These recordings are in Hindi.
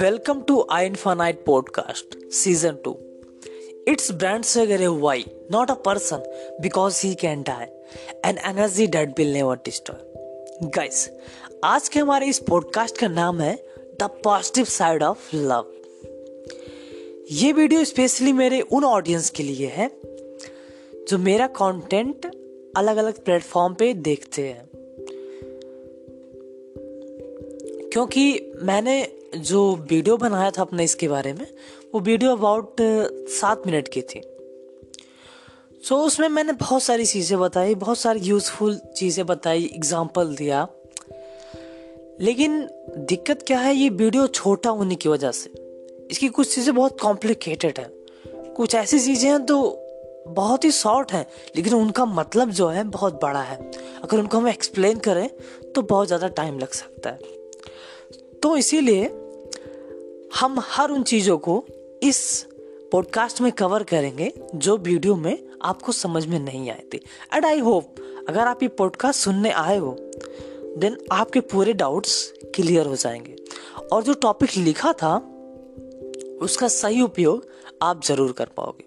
Welcome to I infinite podcast season two it's brand से अगर why not a person because he can die an energy that will never guys आज के हमारे इस पॉडकास्ट का नाम है the positive side of love ये वीडियो स्पेशली मेरे उन ऑडियंस के लिए है, जो मेरा कंटेंट अलग अलग प्लेटफॉर्म पे देखते हैं। क्योंकि मैंने जो वीडियो बनाया था अपने इसके बारे में वो वीडियो अबाउट सात मिनट की थी। सो so, उसमें मैंने बहुत सारी चीज़ें बताई बहुत सारी यूज़फुल चीज़ें बताई एग्ज़ाम्पल दिया। लेकिन दिक्कत क्या है ये वीडियो छोटा होने की वजह से। इसकी कुछ चीज़ें बहुत कॉम्प्लिकेटेड हैं। कुछ ऐसी चीज़ें हैं तो बहुत ही शॉर्ट हैं लेकिन उनका मतलब जो है बहुत बड़ा है। अगर उनको हम एक्सप्लेन करें तो बहुत ज़्यादा टाइम लग सकता है। तो इसीलिए हम हर उन चीज़ों को इस पॉडकास्ट में कवर करेंगे, जो वीडियो में आपको समझ में नहीं आए थे। एंड आई होप अगर आप ये पॉडकास्ट सुनने आए हो देन आपके पूरे डाउट्स क्लियर हो जाएँगे। और जो टॉपिक लिखा था, उसका सही उपयोग आप ज़रूर कर पाओगे।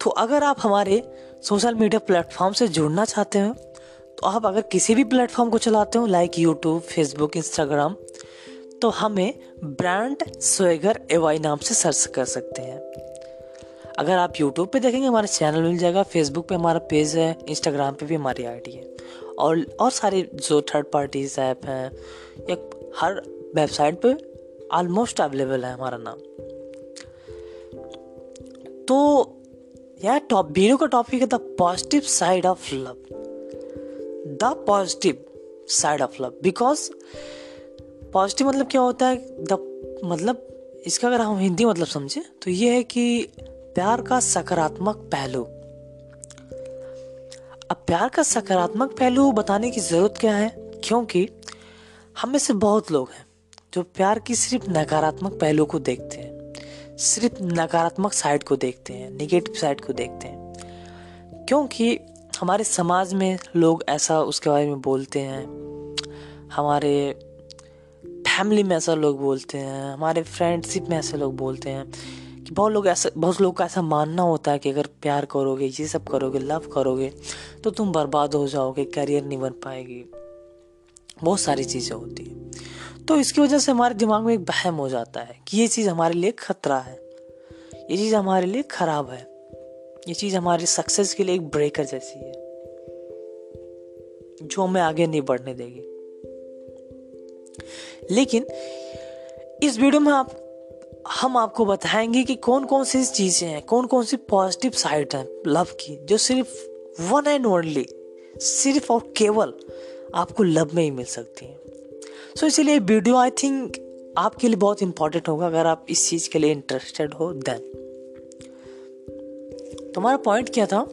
तो अगर आप हमारे सोशल मीडिया प्लेटफॉर्म से जुड़ना चाहते हो तो आप अगर किसी भी प्लेटफॉर्म को चलाते हो लाइक यूट्यूब फेसबुक इंस्टाग्राम तो हमें ब्रांड स्वेगर एवाई नाम से सर्च कर सकते हैं। अगर आप यूट्यूब पे देखेंगे, हमारा चैनल मिल जाएगा फेसबुक पे हमारा पेज है इंस्टाग्राम पे भी हमारी आईडी है। और और सारे जो थर्ड पार्टीज़ ऐप हैं, या हर वेबसाइट पे ऑलमोस्ट अवेलेबल है हमारा नाम। तो यह टॉप वीडियो का टॉपिक है the positive side of love the positive side of love because positive मतलब क्या होता है? द मतलब इसका अगर हम हिंदी मतलब समझे तो ये है कि प्यार का सकारात्मक पहलू। अब प्यार का सकारात्मक पहलू बताने की ज़रूरत क्या है? क्योंकि हम में से बहुत लोग हैं जो प्यार की सिर्फ़ नकारात्मक पहलू को देखते हैं, सिर्फ़ नकारात्मक साइड को देखते हैं निगेटिव साइड को देखते हैं। क्योंकि हमारे समाज में लोग ऐसा उसके बारे में बोलते हैं, हमारे फैमिली में ऐसा लोग बोलते हैं, हमारे फ्रेंडशिप में ऐसे लोग बोलते हैं कि बहुत लोग ऐसा, बहुत लोग का ऐसा मानना होता है कि अगर प्यार करोगे, ये सब करोगे, लव करोगे तो तुम बर्बाद हो जाओगे करियर नहीं बन पाएगी। बहुत सारी चीज़ें होती हैं। तो इसकी वजह से हमारे दिमाग में एक बहम हो जाता है कि ये चीज़ हमारे लिए खतरा है। ये चीज़ हमारे लिए खराब है। ये चीज़ हमारे सक्सेस के लिए एक ब्रेकर जैसी है, जो हमें आगे नहीं बढ़ने देगी। लेकिन इस वीडियो में आप हम आपको बताएँगे कि कौन कौन सी चीज़ें हैं कौन कौन सी पॉजिटिव साइड हैं लव की जो सिर्फ़ वन एंड ओनली सिर्फ़ और केवल आपको लव में ही मिल सकती हैं। सो so, इसलिए वीडियो आई थिंक आपके लिए बहुत इंपॉर्टेंट होगा अगर आप इस चीज़ के लिए इंटरेस्टेड हो देन तुम्हारा पॉइंट क्या था?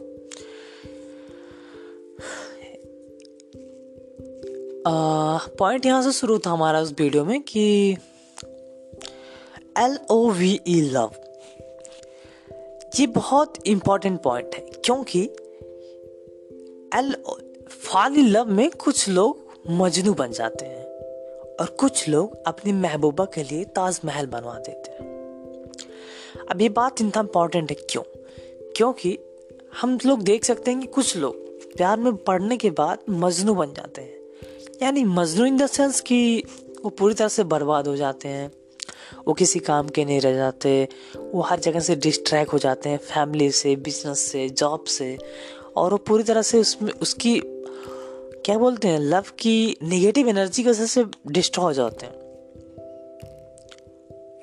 पॉइंट यहाँ से शुरू था हमारा उस वीडियो में कि L O V E love ये बहुत इंपॉर्टेंट पॉइंट है, क्योंकि एल फॉल लव में कुछ लोग मजनू बन जाते हैं और कुछ लोग अपनी महबूबा के लिए ताजमहल बनवा देते हैं। अब ये बात इतना इंपॉर्टेंट है क्यों? क्योंकि हम लोग देख सकते हैं कि कुछ लोग प्यार में पढ़ने के बाद मजनू बन जाते हैं। यानी मजनू इन द सेंस कि वो पूरी तरह से बर्बाद हो जाते हैं। वो किसी काम के नहीं रह जाते। वो हर जगह से डिस्ट्रैक्ट हो जाते हैं फैमिली से बिज़नेस से जॉब से। और वो पूरी तरह से उसमें, उसकी, क्या बोलते हैं लव की नेगेटिव एनर्जी की वजह से डिस्ट्रॉय हो जाते हैं।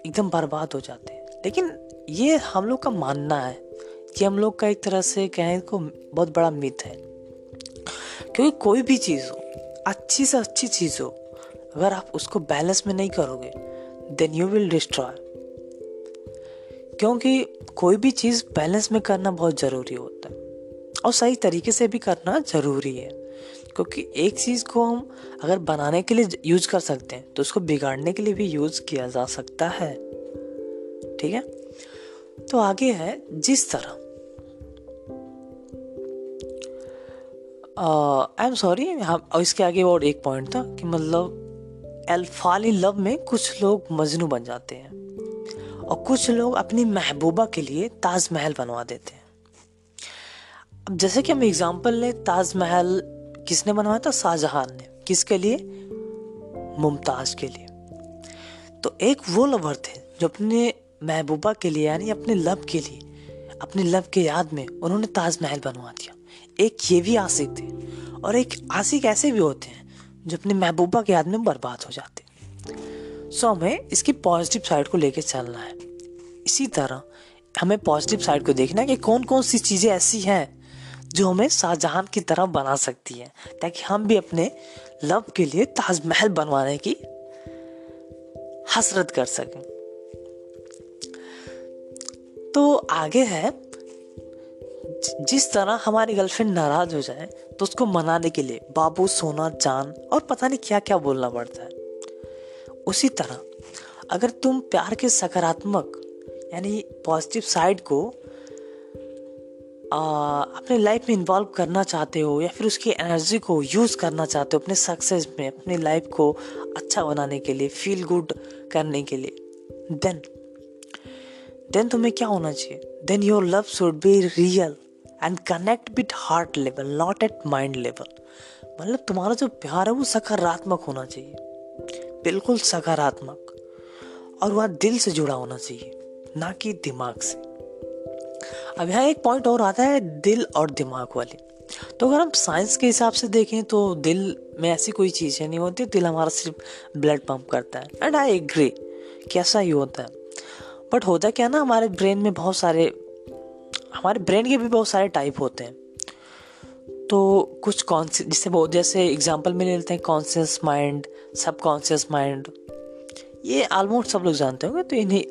एकदम बर्बाद हो जाते हैं। लेकिन ये हम लोग का मानना है ये हम लोग का एक तरह से कहें को बहुत बड़ा मिथ है। क्योंकि कोई भी चीज़ हो अच्छी से अच्छी चीज़ हो। अगर आप उसको बैलेंस में नहीं करोगे देन यू विल डिस्ट्रॉय क्योंकि कोई भी चीज़ बैलेंस में करना बहुत ज़रूरी होता है। और सही तरीके से भी करना ज़रूरी है। क्योंकि एक चीज़ को हम अगर बनाने के लिए यूज़ कर सकते हैं तो उसको बिगाड़ने के लिए भी यूज़ किया जा सकता है। ठीक है? तो आगे है जिस तरह। आई एम सॉरी हम इसके आगे और एक पॉइंट था कि मतलब अल्फाली लव में कुछ लोग मजनू बन जाते हैं और कुछ लोग अपनी महबूबा के लिए ताजमहल बनवा देते हैं। अब जैसे कि हम एग्जांपल लें ताजमहल किसने बनवाया था? शाहजहां ने। किसके लिए? मुमताज़ के लिए। तो एक वो लवर थे जो अपने महबूबा के लिए, यानी अपने लव के लिए, अपने लव के याद में उन्होंने ताजमहल बनवा दिया। एक ये भी आशिक थे और एक आशिक ऐसे भी होते हैं जो अपने महबूबा के याद में बर्बाद हो जाते सो हमें इसकी पॉजिटिव साइड को लेकर चलना है। इसी तरह हमें पॉजिटिव साइड को देखना है कि कौन कौन सी चीज़ें ऐसी हैं जो हमें शाहजहां की तरह बना सकती हैं, ताकि हम भी अपने लव के लिए ताजमहल बनवाने की हसरत कर सकें। तो आगे है जिस तरह हमारी गर्लफ्रेंड नाराज़ हो जाए तो उसको मनाने के लिए बाबू सोना चाँद और पता नहीं क्या क्या बोलना पड़ता है। उसी तरह अगर तुम प्यार के सकारात्मक यानी पॉजिटिव साइड को आ, अपने लाइफ में इन्वॉल्व करना चाहते हो या फिर उसकी एनर्जी को यूज़ करना चाहते हो अपने सक्सेस में अपनी लाइफ को अच्छा बनाने के लिए फील गुड करने के लिए देन देन तुम्हें क्या होना चाहिए? Then your love should be real and connect with heart level not at mind level मतलब तुम्हारा जो प्यार है वो सकारात्मक होना चाहिए। बिल्कुल सकारात्मक। और वह दिल से जुड़ा होना चाहिए, ना कि दिमाग से। अब यहाँ एक पॉइंट और आता है, दिल और दिमाग वाली। तो अगर हम साइंस के हिसाब से देखें तो दिल में ऐसी कोई चीज़ें नहीं होती, दिल हमारा सिर्फ़ ब्लड पंप करता है। एंड आई एग्री कैसा ही होता है। बट होता क्या ना, हमारे ब्रेन में बहुत सारे हमारे ब्रेन के भी बहुत सारे टाइप होते हैं। तो कुछ कॉन्स जिससे बहुत जैसे एग्ज़ाम्पल में लेते हैं conscious mind subconscious mind ये ऑलमोस्ट सब लोग जानते होंगे तो इन्हें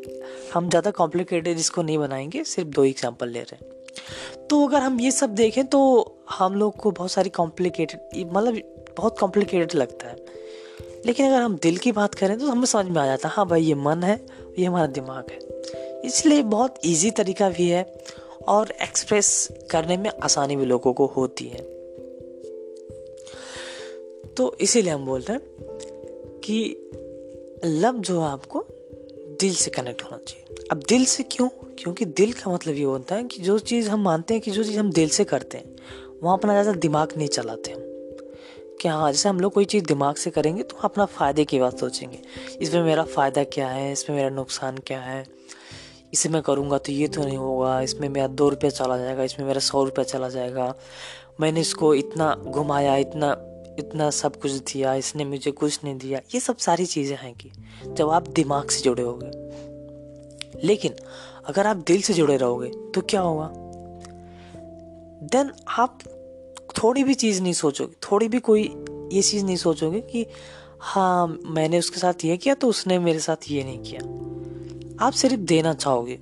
हम ज़्यादा कॉम्प्लिकेटेड इसको नहीं बनाएँगे, सिर्फ़ दो एग्ज़ाम्पल ले रहे हैं। तो अगर हम ये सब देखें तो हम लोग को बहुत सारी कॉम्प्लिकेटेड मतलब बहुत कॉम्प्लिकेटेड लगता है। लेकिन अगर हम दिल की बात करें तो हमें समझ में आ जाता है हाँ भाई, ये मन है, ये हमारा दिमाग है। इसलिए बहुत इजी तरीका भी है और एक्सप्रेस करने में आसानी भी लोगों को होती है। तो इसीलिए हम बोल रहे हैं कि लव जो है आपको दिल से कनेक्ट होना चाहिए। अब दिल से क्यों? क्योंकि दिल का मतलब ये होता है कि जो चीज़ हम मानते हैं कि जो चीज़ हम दिल से करते हैं, वहाँ अपना ज़्यादा दिमाग नहीं चलाते हम। कि हाँ जैसे हम लोग कोई चीज़ दिमाग से करेंगे तो अपना फ़ायदे की बात सोचेंगे। इसमें मेरा फ़ायदा क्या है? इसमें मेरा नुकसान क्या है? इसे मैं करूँगा तो ये तो नहीं होगा। इसमें मेरा दो रुपया चला जाएगा, इसमें मेरा सौ रुपया चला जाएगा। मैंने इसको इतना घुमाया, इतना इतना सब कुछ दिया, इसने मुझे कुछ नहीं दिया। ये सब सारी चीज़ें हैं कि जब आप दिमाग से जुड़े होगे। लेकिन अगर आप दिल से जुड़े रहोगे तो क्या होगा? देन आप थोड़ी भी चीज़ नहीं सोचोगे, थोड़ी भी कोई ये चीज़ नहीं सोचोगे कि हाँ मैंने उसके साथ ये किया तो उसने मेरे साथ ये नहीं किया। आप सिर्फ़ देना चाहोगे,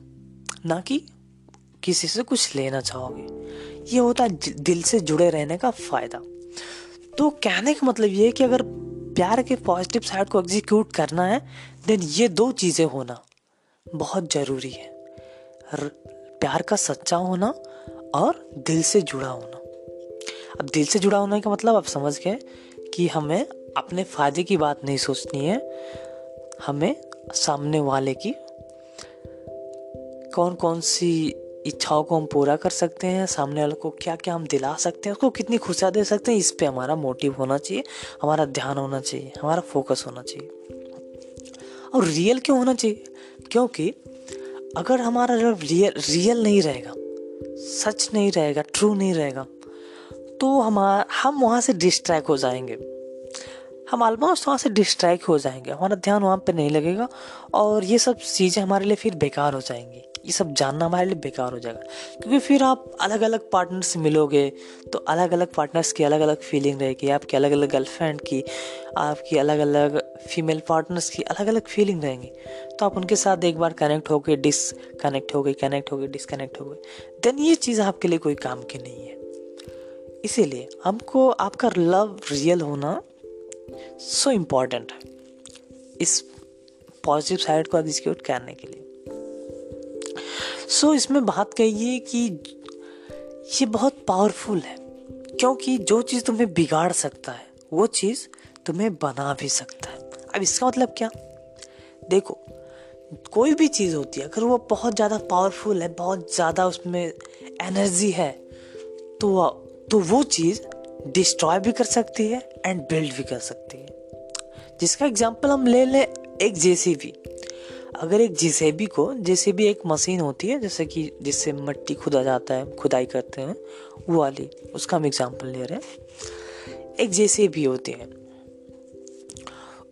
ना कि किसी से कुछ लेना चाहोगे। ये होता है दिल से जुड़े रहने का फ़ायदा। तो कहने का मतलब ये है कि अगर प्यार के पॉजिटिव साइड को एग्जीक्यूट करना है देन ये दो चीज़ें होना बहुत ज़रूरी है। प्यार का सच्चा होना और दिल से जुड़ा होना। अब दिल से जुड़ा होने का मतलब आप समझ गए कि हमें अपने फ़ायदे की बात नहीं सोचनी है, हमें सामने वाले की कौन कौन सी इच्छाओं को हम पूरा कर सकते हैं? सामने वाले को क्या क्या हम दिला सकते हैं? उसको कितनी खुशियाँ दे सकते हैं? इस पर हमारा मोटिव होना चाहिए, हमारा ध्यान होना चाहिए, हमारा फोकस होना चाहिए। और रियल क्यों होना चाहिए? क्योंकि अगर हमारा जब रियल रियल नहीं रहेगा, सच नहीं रहेगा ट्रू नहीं रहेगा तो हमारा हम वहाँ से डिस्ट्रैक्ट हो जाएँगे। हम ऑलमोस्ट वहाँ से डिस्ट्रैक्ट हो जाएँगे। हमारा ध्यान वहाँ पे नहीं लगेगा और ये सब चीज़ें हमारे लिए फिर बेकार हो जाएँगी। ये सब जानना हमारे लिए बेकार हो जाएगा। क्योंकि फिर आप अलग अलग पार्टनर से मिलोगे तो अलग अलग पार्टनर्स की अलग अलग फीलिंग रहेगी, आपकी अलग अलग गर्लफ्रेंड की, आपकी अलग अलग फीमेल पार्टनर्स की अलग अलग फीलिंग रहेंगी। तो आप उनके साथ एक बार कनेक्ट हो गए डिसकनेक्ट हो गए कनेक्ट हो गए डिसकनेक्ट हो गए। देन ये चीज़ आपके लिए कोई काम की नहीं है। इसीलिए हमको आपका लव रियल होना सो इंपॉर्टेंट है। इस पॉजिटिव साइड को एग्जीक्यूट करने के लिए। सो so, इसमें बात कहिए कि ये बहुत पावरफुल है क्योंकि जो चीज़ तुम्हें बिगाड़ सकता है वो चीज़ तुम्हें बना भी सकता है। अब इसका मतलब क्या? देखो कोई भी चीज़ होती है अगर वो बहुत ज़्यादा पावरफुल है बहुत ज़्यादा उसमें एनर्जी है तो तो वो चीज़ डिस्ट्रॉय भी कर सकती है एंड बिल्ड भी कर सकती है। जिसका एग्ज़ाम्पल हम ले लें एक जेसीबी अगर एक जेसीबी को, जेसीबी एक मशीन होती है, जैसे कि जिससे मिट्टी खुदा जाता है, खुदाई करते हैं, वो वाली, उसका हम एग्ज़ाम्पल ले रहे हैं। एक जेसीबी होती है,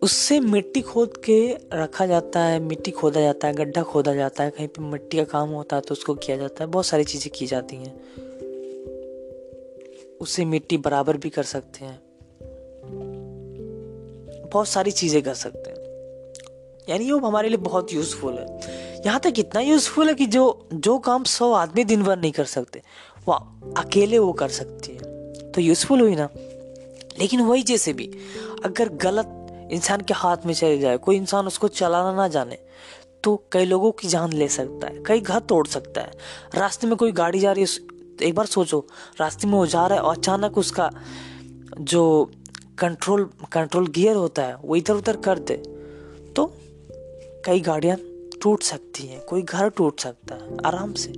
उससे मिट्टी खोद के रखा जाता है, मिट्टी खोदा जाता है, गड्ढा खोदा जाता है, कहीं पे मिट्टी का काम होता है तो उसको किया जाता है, बहुत सारी चीज़ें की जाती हैं। उससे मिट्टी बराबर भी कर सकते हैं, बहुत सारी चीज़ें कर सकते हैं। यानी वो हमारे लिए बहुत यूज़फुल है। यहाँ तक इतना यूज़फुल है कि जो जो काम सौ आदमी दिन भर नहीं कर सकते, वो अकेले वो कर सकती है। तो यूज़फुल हुई ना। लेकिन वही जैसे भी, अगर गलत इंसान के हाथ में चले जाए, कोई इंसान उसको चलाना ना जाने तो कई लोगों की जान ले सकता है, कई घर तोड़ सकता है। रास्ते में कोई गाड़ी जा रही है एक बार सोचो, रास्ते में वो जा रहा है, और अचानक उसका जो कंट्रोल कंट्रोल गियर होता है, वो इधर उधर कर दे तो कई गाड़ियाँ टूट सकती हैं, कोई घर टूट सकता है, आराम से।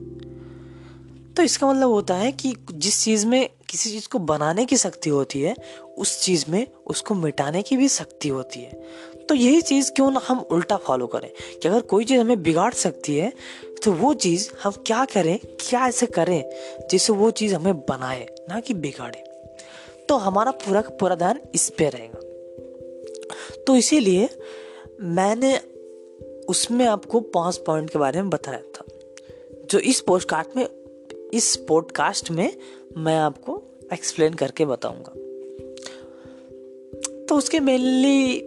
तो इसका मतलब होता है कि जिस चीज़ में किसी चीज़ को बनाने की शक्ति होती है, उस चीज़ में उसको मिटाने की भी शक्ति होती है। तो यही चीज़ क्यों ना हम उल्टा फॉलो करें कि अगर कोई चीज़ हमें बिगाड़ सकती है तो वो चीज़ हम क्या करें, क्या ऐसे करें जिससे वो चीज़ हमें बनाए, ना कि बिगाड़े। तो हमारा पूरा पूरा ध्यान इस पे रहेगा। तो इसीलिए मैंने उसमें आपको पाँच पॉइंट के बारे में बताया था। जो इस कार्ड में, इस पॉडकास्ट में मैं आपको एक्सप्लेन करके बताऊँगा। तो उसके मेनली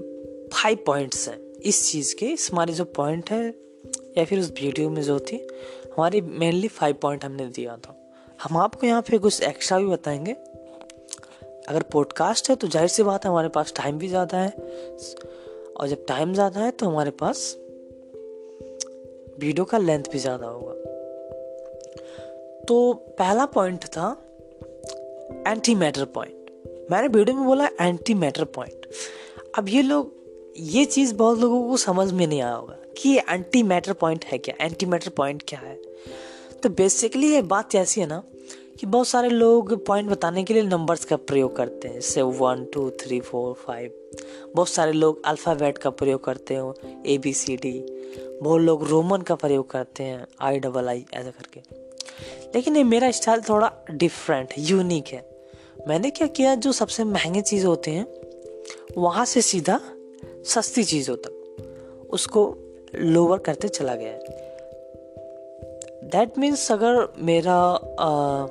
फाइव पॉइंट्स हैं। इस चीज़ के, इस हमारे जो पॉइंट है, या फिर उस वीडियो में जो थी, हमारी मेनली फाइव पॉइंट हमने दिया था। हम आपको यहाँ पे कुछ एक्स्ट्रा भी बताएँगे। अगर पॉडकास्ट है तो ज़ाहिर सी बात है हमारे पास टाइम भी ज़्यादा है। और जब टाइम ज़्यादा है तो हमारे पास वीडियो का लेंथ भी ज़्यादा होगा। तो पहला पॉइंट था एंटी मैटर पॉइंट मैंने वीडियो में बोला एंटी मैटर पॉइंट अब ये लोग, ये चीज़ बहुत लोगों को समझ में नहीं आया होगा कि ये एंटी मैटर पॉइंट है क्या एंटी मैटर पॉइंट क्या है। तो बेसिकली ये बात ऐसी है ना कि बहुत सारे लोग पॉइंट बताने के लिए नंबर्स का प्रयोग करते हैं। जैसे one two three four five बहुत सारे लोग अल्फ़ाबेट का प्रयोग करते हो ए बी सी डी बहुत लोग रोमन का प्रयोग करते हैं आई डबल आई ऐसा करके। लेकिन ये मेरा स्टाइल थोड़ा डिफरेंट यूनिक है। मैंने क्या किया जो सबसे महँगे चीज़ होते हैं वहाँ से सीधा सस्ती चीज़ों तक उसको लोअर करते चला गया है। दैट मीन्स अगर मेरा आ,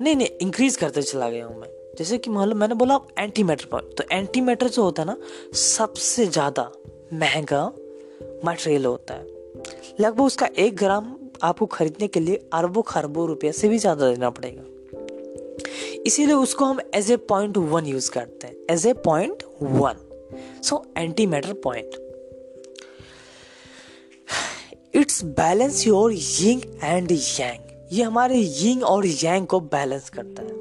नहीं नहीं इंक्रीज करते चला गया हूँ मैं। जैसे कि मान लो मैंने बोला एंटी मैटर पर तो एंटी मैटर जो होता है ना सबसे ज़्यादा महँगा मटेरियल होता है। लगभग उसका एक ग्राम आपको खरीदने के लिए अरबों खरबों रुपये से भी ज़्यादा देना पड़ेगा। इसीलिए उसको हम as a point one use करते हैं। As a point one so antimatter point it's balance your yin and yang ये हमारे यिंग और यांग को बैलेंस करता है।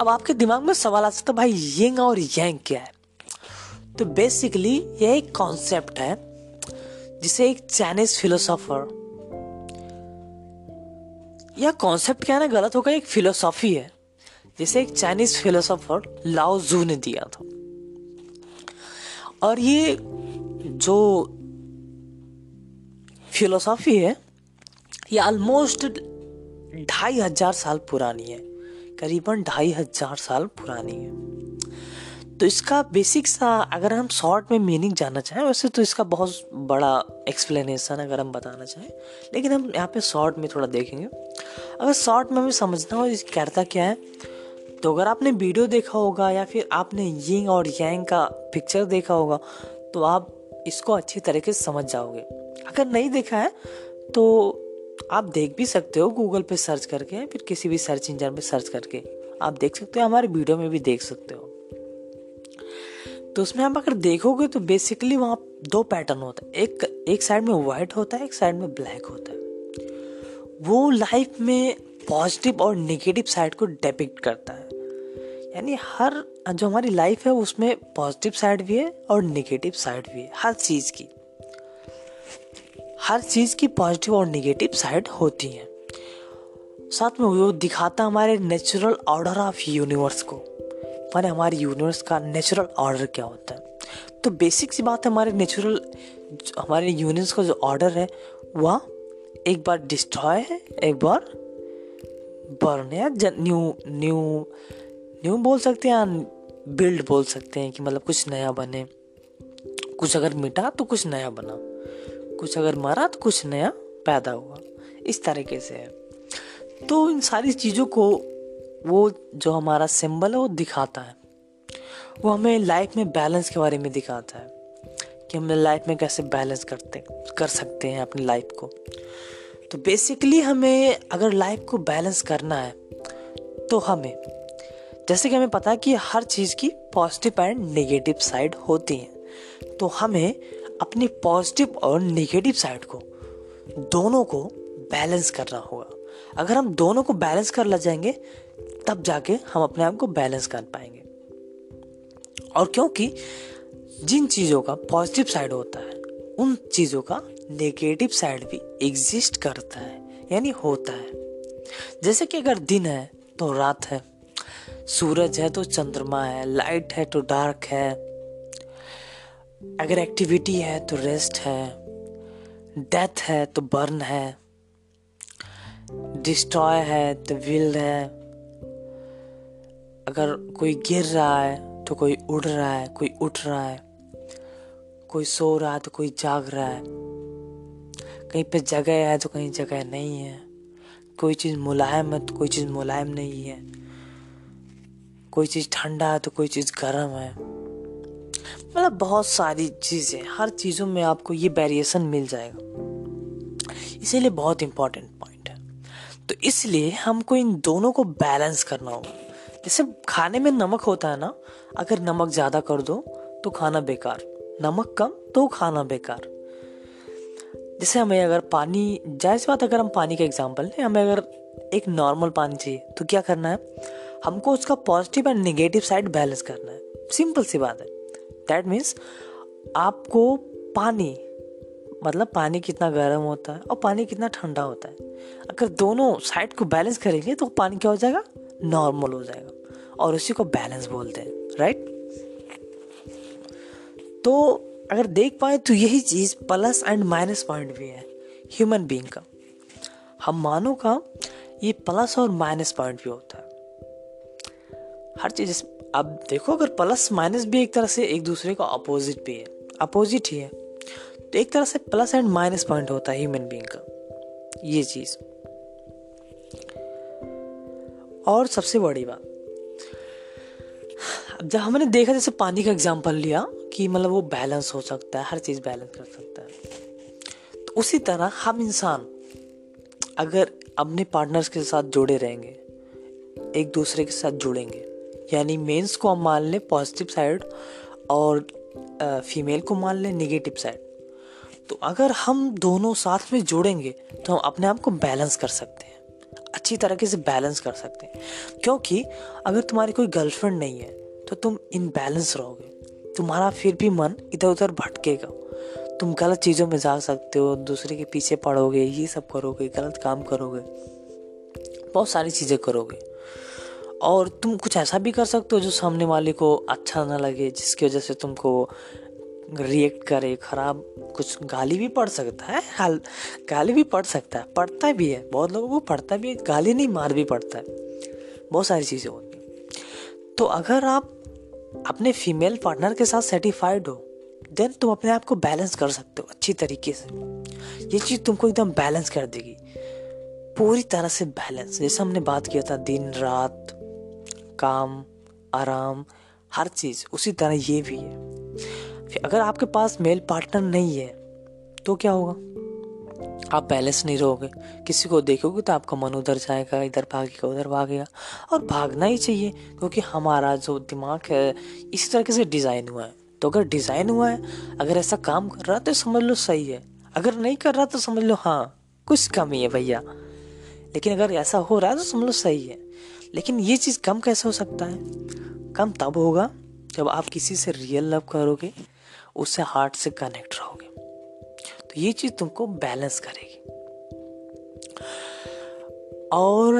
अब आपके दिमाग में सवाल आ सकता है भाई यिंग और यांग क्या है? तो बेसिकली यह एक कॉन्सेप्ट है, जिसे एक चाइनीज़ फिलोसोफर यह कॉन्सेप्ट क्या ना, गलत होगा, एक फिलोसॉफी है, जिसे एक चाइनीज़ फिलोसोफर लाओ जू ने दिया था। और ये जो फिलोसॉफी है, ये ऑलमोस्ट ढाई हज़ार साल पुरानी है, करीबन ढाई हज़ार साल पुरानी है। तो इसका बेसिक सा अगर हम शॉर्ट में मीनिंग जानना चाहें, वैसे तो इसका बहुत बड़ा एक्सप्लेनेशन अगर हम बताना चाहें, लेकिन हम यहाँ पे शॉर्ट में थोड़ा देखेंगे। अगर शॉर्ट में हमें समझना हो, इस करता क्या है तो अगर आपने वीडियो देखा होगा या फिर आपने यिंग और यांग का पिक्चर देखा होगा तो आप इसको अच्छी तरीके से समझ जाओगे। अगर नहीं देखा है तो आप देख भी सकते हो गूगल पे सर्च करके, फिर किसी भी सर्च इंजन पे सर्च करके। आप देख सकते हो, हमारे वीडियो में भी देख सकते हो। तो उसमें आप अगर देखोगे तो बेसिकली वहाँ दो पैटर्न होता है। एक एक साइड में वाइट होता है, एक साइड में ब्लैक होता है। वो लाइफ में पॉजिटिव और नेगेटिव साइड को डेपिक्ट करता है। यानी हर, जो हमारी लाइफ है, उसमें पॉजिटिव साइड भी है और नेगेटिव साइड भी है, हर चीज़ की। हर चीज़ की पॉजिटिव और नेगेटिव साइड होती है। साथ में वो दिखाता हमारे नेचुरल ऑर्डर ऑफ़ यूनिवर्स को। माने हमारे यूनिवर्स का नेचुरल ऑर्डर क्या होता है? तो बेसिक सी बात है, हमारे नेचुरल हमारे यूनिवर्स का जो ऑर्डर है, वह एक बार डिस्ट्रॉय है, एक बार बर्न या न्यू न्यू न्यू बोल सकते हैं बिल्ड बोल सकते हैं कि मतलब कुछ नया बने। कुछ अगर मिटा तो कुछ नया बना। कुछ अगर मरा तो कुछ नया पैदा हुआ। इस तरीके से है। तो इन सारी चीज़ों को वो जो हमारा सिंबल है, वो दिखाता है। वो हमें लाइफ में बैलेंस के बारे में दिखाता है कि हम लाइफ में कैसे बैलेंस करते, कर सकते हैं अपनी लाइफ को। तो बेसिकली हमें अगर लाइफ को बैलेंस करना है तो हमें, जैसे कि हमें पता है कि हर चीज़ की पॉजिटिव एंड नेगेटिव साइड होती हैं तो हमें अपनी पॉजिटिव और नेगेटिव साइड को, दोनों को बैलेंस करना होगा। अगर हम दोनों को बैलेंस कर ला जाएँगे तब जाके हम अपने आप को बैलेंस कर पाएँगे। और क्योंकि जिन चीज़ों का पॉजिटिव साइड होता है, उन चीज़ों का नेगेटिव साइड भी एग्जिस्ट करता है, यानी होता है। जैसे कि अगर दिन है तो रात है, सूरज है तो चंद्रमा है लाइट है तो डार्क है, अगर एक्टिविटी है तो रेस्ट है डेथ है तो बर्न है डिस्ट्रॉय है तो विल्ड है। अगर कोई गिर रहा है तो कोई उड़ रहा है, कोई उठ रहा है, कोई सो रहा है तो कोई जाग रहा है। कहीं पे जगह है तो कहीं जगह नहीं है। कोई चीज़ मुलायम है तो कोई चीज़ मुलायम नहीं है। कोई चीज़ ठंडा है तो कोई चीज़ गर्म है। मतलब बहुत सारी चीज़ें, हर चीज़ों में आपको ये वेरिएशन मिल जाएगा। इसीलिए बहुत इंपॉर्टेंट पॉइंट है। तो इसलिए हमको इन दोनों को बैलेंस करना होगा। जैसे खाने में नमक होता है ना, अगर नमक ज़्यादा कर दो तो खाना बेकार। नमक कम तो खाना बेकार। जैसे हमें अगर पानी जायज़ बात अगर हम पानी का एग्ज़ाम्पल लें, हमें अगर एक नॉर्मल पानी चाहिए तो क्या करना है? हमको उसका positive and negative side balance करना है। सिंपल सी बात है। दैट मीन्स आपको पानी मतलब पानी कितना गर्म होता है और पानी कितना ठंडा होता है। अगर दोनों साइड को बैलेंस करेंगे तो पानी क्या हो जाएगा? नॉर्मल हो जाएगा। और उसी को बैलेंस बोलते हैं राइट तो अगर देख पाए तो यही चीज़ प्लस एंड माइनस पॉइंट भी है ह्यूमन बींग का। हम मानो का ये प्लस और माइनस पॉइंट भी होता है। हर चीज़ अब देखो, अगर प्लस माइनस भी एक तरह से एक दूसरे का अपोजिट भी है अपोजिट ही है। तो एक तरह से प्लस एंड माइनस पॉइंट होता है ह्यूमन बींग का। ये चीज़। और सबसे बड़ी बात। अब जब हमने देखा, जैसे पानी का एग्ज़ाम्पल लिया, कि मतलब वो बैलेंस हो सकता है, हर चीज़ बैलेंस कर सकता है। तो उसी तरह हम इंसान, अगर अपने पार्टनर्स के साथ जुड़े रहेंगे, एक दूसरे के साथ जुड़ेंगे, यानी मेंस को हम मान लें पॉजिटिव साइड और फीमेल को मान लें निगेटिव साइड तो अगर हम दोनों साथ में जोड़ेंगे तो हम अपने आप को बैलेंस कर सकते हैं। अच्छी तरीके से बैलेंस कर सकते हैं। क्योंकि अगर तुम्हारी कोई गर्लफ्रेंड नहीं है तो तुम इन बैलेंस रहोगे। तुम्हारा फिर भी मन इधर उधर भटकेगा। तुम गलत चीज़ों में जा सकते हो, दूसरे के पीछे पड़ोगे, ये सब करोगे, गलत काम करोगे। बहुत सारी चीज़ें करोगे। और तुम कुछ ऐसा भी कर सकते हो जो सामने वाले को अच्छा ना लगे, जिसकी वजह से तुमको रिएक्ट करे, खराब कुछ गाली भी पड़ सकता है, हाल, गाली भी पड़ सकता है पड़ता भी है, बहुत लोगों को पड़ता भी है, गाली नहीं, मार भी पड़ता है, बहुत सारी चीज़ें होती हैं। तो अगर आप अपने फीमेल पार्टनर के साथ सेटिस्फाइड हो देन तुम अपने आप को बैलेंस कर सकते हो, अच्छी तरीके से। ये चीज़ तुमको एकदम बैलेंस कर देगी। पूरी तरह से बैलेंस जैसे हमने बात किया था, दिन, रात, काम, आराम, हर चीज़, उसी तरह ये भी है। अगर आपके पास मेल पार्टनर नहीं है तो क्या होगा? आप बैलेंस नहीं रहोगे। किसी को देखोगे तो आपका मन उधर जाएगा, इधर भागेगा, उधर भागेगा। और भागना ही चाहिए, क्योंकि हमारा जो दिमाग है, इसी तरीके से डिज़ाइन हुआ है। तो अगर डिज़ाइन हुआ है, अगर ऐसा काम कर रहा है तो समझ लो सही है। अगर नहीं कर रहा तो समझ लो हाँ कुछ कमी है भैया। लेकिन अगर ऐसा हो रहा है तो समझ लो सही है। लेकिन ये चीज़ कम कैसे हो सकता है? कम तब होगा, जब आप किसी से रियल लव करोगे उससे हार्ट से कनेक्ट रहोगे। तो ये चीज़ तुमको बैलेंस करेगी। और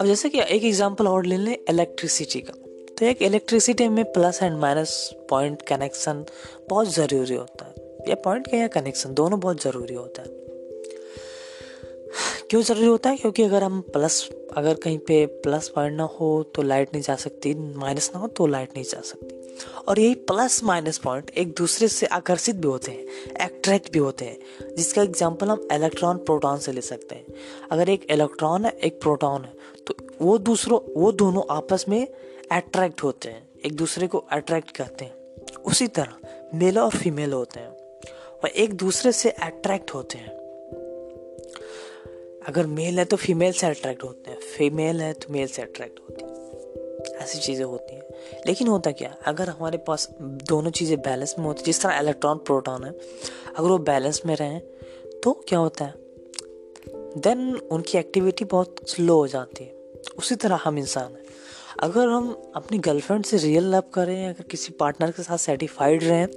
अब जैसे कि एक एग्जांपल और ले लें इलेक्ट्रिसिटी का। तो एक इलेक्ट्रिसिटी में plus and minus point connection बहुत ज़रूरी होता है। या पॉइंट का या कनेक्शन दोनों बहुत ज़रूरी होता है। क्यों ज़रूरी होता है? क्योंकि अगर हम प्लस अगर कहीं पे प्लस पॉइंट ना हो तो लाइट नहीं जा सकती माइनस ना हो तो लाइट नहीं जा सकती। और यही प्लस माइनस पॉइंट एक दूसरे से आकर्षित भी होते हैं अट्रैक्ट भी होते हैं। जिसका एग्जांपल हम इलेक्ट्रॉन प्रोटॉन से ले सकते हैं। अगर एक इलेक्ट्रॉन है, एक प्रोटॉन है तो वो दूसरों, वो दोनों आपस में अट्रैक्ट होते हैं, एक दूसरे को अट्रैक्ट करते हैं। उसी तरह मेल और फीमेल होते हैं। वह एक दूसरे से अट्रैक्ट होते हैं। अगर मेल है तो फीमेल से अट्रैक्ट होते हैं। फीमेल है तो मेल से अट्रैक्ट होती है। ऐसी चीज़ें होती हैं। लेकिन होता क्या? अगर हमारे पास दोनों चीज़ें बैलेंस में होती, जिस तरह इलेक्ट्रॉन प्रोटॉन है, अगर वो बैलेंस में रहें तो क्या होता है? देन उनकी एक्टिविटी बहुत स्लो हो जाती है। उसी तरह हम इंसान हैं। अगर हम अपनी गर्लफ्रेंड से रियल लव करें, अगर किसी पार्टनर के साथ सेटिस्फाइड रहें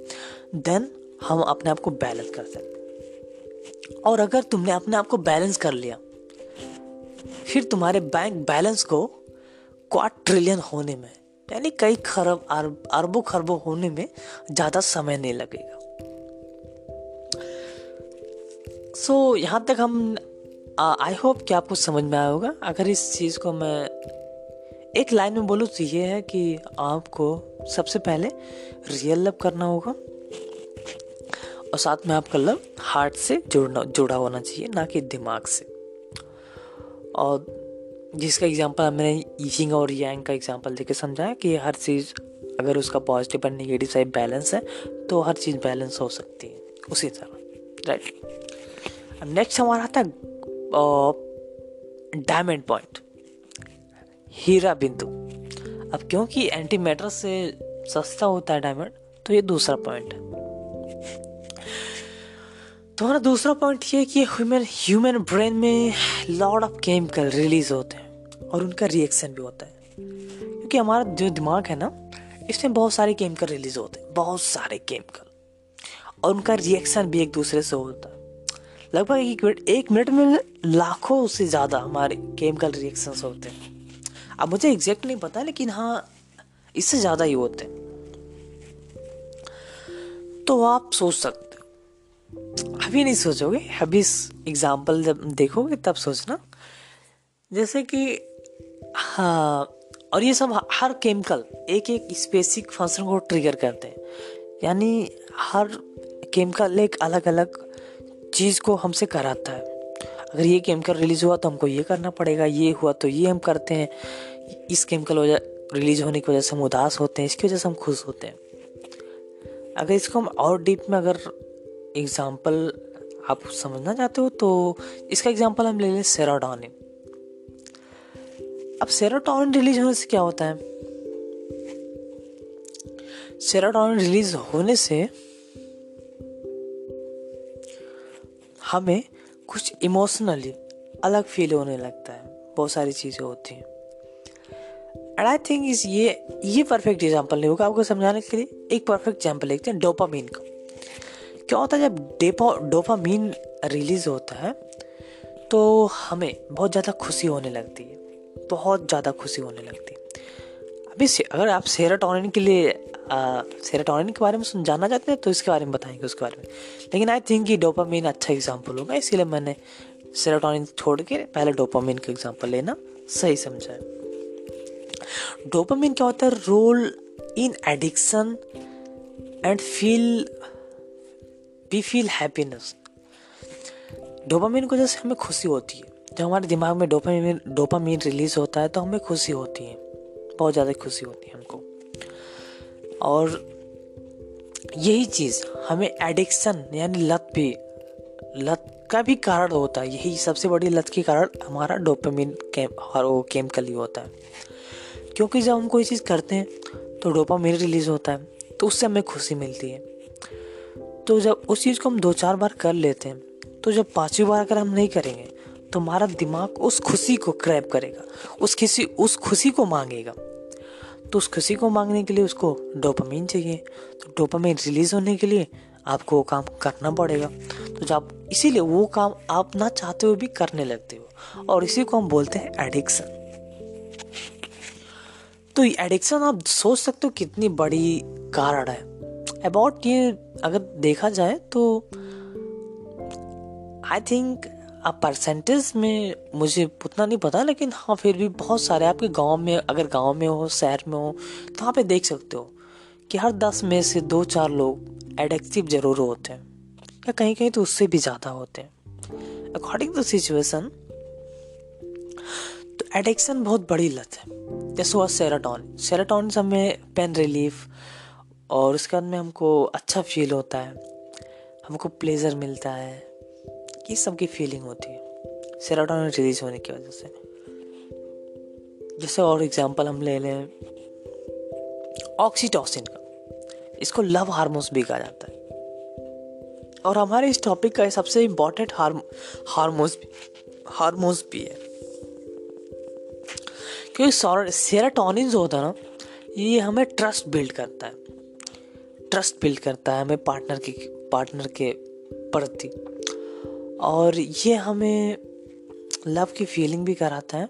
देन हम अपने आप को बैलेंस कर सकते और अगर तुमने अपने आप को बैलेंस कर लिया फिर तुम्हारे बैंक बैलेंस को क्वार ट्रिलियन होने में यानी कई खरब अरब खरबों होने में ज़्यादा समय नहीं लगेगा। सो so, यहाँ तक हम आई होप कि आपको समझ में आया होगा। अगर इस चीज़ को मैं एक लाइन में बोलूँ तो ये है कि आपको सबसे पहले रियल लव करना होगा। और साथ में आपका लव हार्ट से जुड़ना जुड़ा होना चाहिए ना कि दिमाग से। और जिसका एग्जांपल मैंने यिंग और यांग का एग्जांपल देके समझाया कि हर चीज़ अगर उसका पॉजिटिव और निगेटिव साइड बैलेंस है तो हर चीज़ बैलेंस हो सकती है। उसी तरह राइट अब नेक्स्ट हमारा है डायमंड पॉइंट हीरा बिंदु। अब क्योंकि एंटी मैटर से सस्ता होता है डायमंड तो ये दूसरा पॉइंट है। तो हमारा दूसरा पॉइंट ये कि ह्यूमन ह्यूमन ब्रेन में लॉट ऑफ़ केमिकल रिलीज़ होते हैं और उनका रिएक्शन भी होता है। क्योंकि हमारा जो दिमाग है ना, इसमें बहुत सारे केमिकल रिलीज़ होते हैं, बहुत सारे केमिकल और उनका रिएक्शन भी एक दूसरे से होता है। लगभग एक मिनट एक मिनट में लाखों से ज़्यादा हमारे केमिकल रिएक्शन होते हैं। अब मुझे एग्जैक्ट नहीं पता, लेकिन हाँ इससे ज़्यादा ही होते हैं। तो आप सोच सकते अभी नहीं सोचोगे। अभी एग्ज़ाम्पल जब देखोगे तब सोचना। जैसे कि हाँ और ये सब हर केमिकल एक एक स्पेसिक फ़ंक्शन को ट्रिगर करते हैं। यानी हर केमिकल एक अलग अलग चीज़ को हमसे कराता है। अगर ये केमिकल रिलीज़ हुआ तो हमको ये करना पड़ेगा, ये हुआ तो ये हम करते हैं। इस केमिकल वजह रिलीज़ होने की वजह से हम उदास होते हैं, इसकी वजह से हम खुश होते हैं। अगर इसको हम और डीप में अगर एग्ज़ाम्पल आप समझना चाहते हो तो इसका एग्ज़ाम्पल हम ले लें सेराटोनिन अब सेरोटोनिन रिलीज़ होने से क्या होता है? सेरोटोनिन रिलीज़ होने से हमें कुछ इमोशनली अलग फील होने लगता है। बहुत सारी चीज़ें होती हैं। एंड आई थिंक इस ये ये परफेक्ट एग्ज़ाम्पल नहीं होगा आपको समझाने के लिए। एक परफेक्ट एग्ज़ाम्पल देखते हैं डोपामीन का। क्या होता है जब डेपो डोपामीन रिलीज़ होता है तो हमें बहुत ज़्यादा खुशी होने लगती है। बहुत ज़्यादा खुशी होने लगती है। अभी से, अगर आप सेराटोनिन के लिए सेराटोनिन के बारे में सुन, जानना चाहते हैं तो इसके बारे में बताएँगे उसके बारे में। लेकिन आई थिंक ये डोपामीन अच्छा एग्ज़ाम्पल होगा, इसीलिए मैंने सेराटोनिन छोड़ के पहले डोपामीन का एग्ज़ाम्पल लेना सही समझा है। डोपामीन क्या होता है? Role in addiction and feel we feel happiness dopamine को जैसे हमें खुशी होती है। जब हमारे दिमाग में डोपामिन डोपामिन रिलीज़ होता है तो हमें खुशी होती है। बहुत ज़्यादा खुशी होती है हमको। और यही चीज़, हमें एडिक्शन यानी लत भी, लत का भी कारण होता है। यही सबसे बड़ी लत के कारण हमारा डोपामिन केम और वो केमिकल ही होता है। क्योंकि जब हम कोई चीज़ करते हैं तो डोपामिन रिलीज़ होता है तो उससे हमें खुशी मिलती है। तो जब उस चीज़ को हम दो चार बार कर लेते हैं तो जब पांचवी बार अगर हम नहीं करेंगे तो हमारा दिमाग उस खुशी को क्रैप करेगा, उस किसी, उस खुशी को मांगेगा। तो उस खुशी को मांगने के लिए उसको डोपामीन चाहिए। तो डोपामीन रिलीज़ होने के लिए आपको वो काम करना पड़ेगा। तो जब इसीलिए वो काम आप ना चाहते हुए भी करने लगते हो, और इसी को हम बोलते हैं एडिक्शन तो एडिक्शन आप सोच सकते हो कितनी बड़ी कारण है। अबाउट ये अगर देखा जाए तो आई थिंक आप परसेंटेज में मुझे उतना नहीं पता, लेकिन हाँ फिर भी बहुत सारे आपके गाँव में, अगर गाँव में हो, शहर में हो तो वहाँ पे देख सकते हो कि हर दस में से दो चार लोग एडिक्टिव ज़रूर होते हैं, या कहीं कहीं तो उससे भी ज़्यादा होते हैं। अकॉर्डिंग टू सिचुएसन तो एडिक्शन बहुत बड़ी लत है। जैसे हुआ सेराटोन सेराटोन हमें पेन रिलीफ और उसके बाद में हमको अच्छा फील होता है। हमको प्लेजर मिलता है। ये सब की फीलिंग होती है। सेराटोन रिलीज़ होने की वजह से। जैसे और एग्जांपल हम ले लें। ऑक्सीटोसिन का। इसको लव हार्मोन्स भी कहा जाता है। और हमारे इस टॉपिक का सबसे इम्पोर्टेंट हार्मोन्स हार्मोन्स भी है। क्योंकि सेराटोनिन जो होता है ना, ये हमें ट्रस्ट बिल्ड करता है। ट्रस्ट बिल्ड करता है हमें पार्टनर के पार्टनर के प्रति। और ये हमें लव की फीलिंग भी कराता है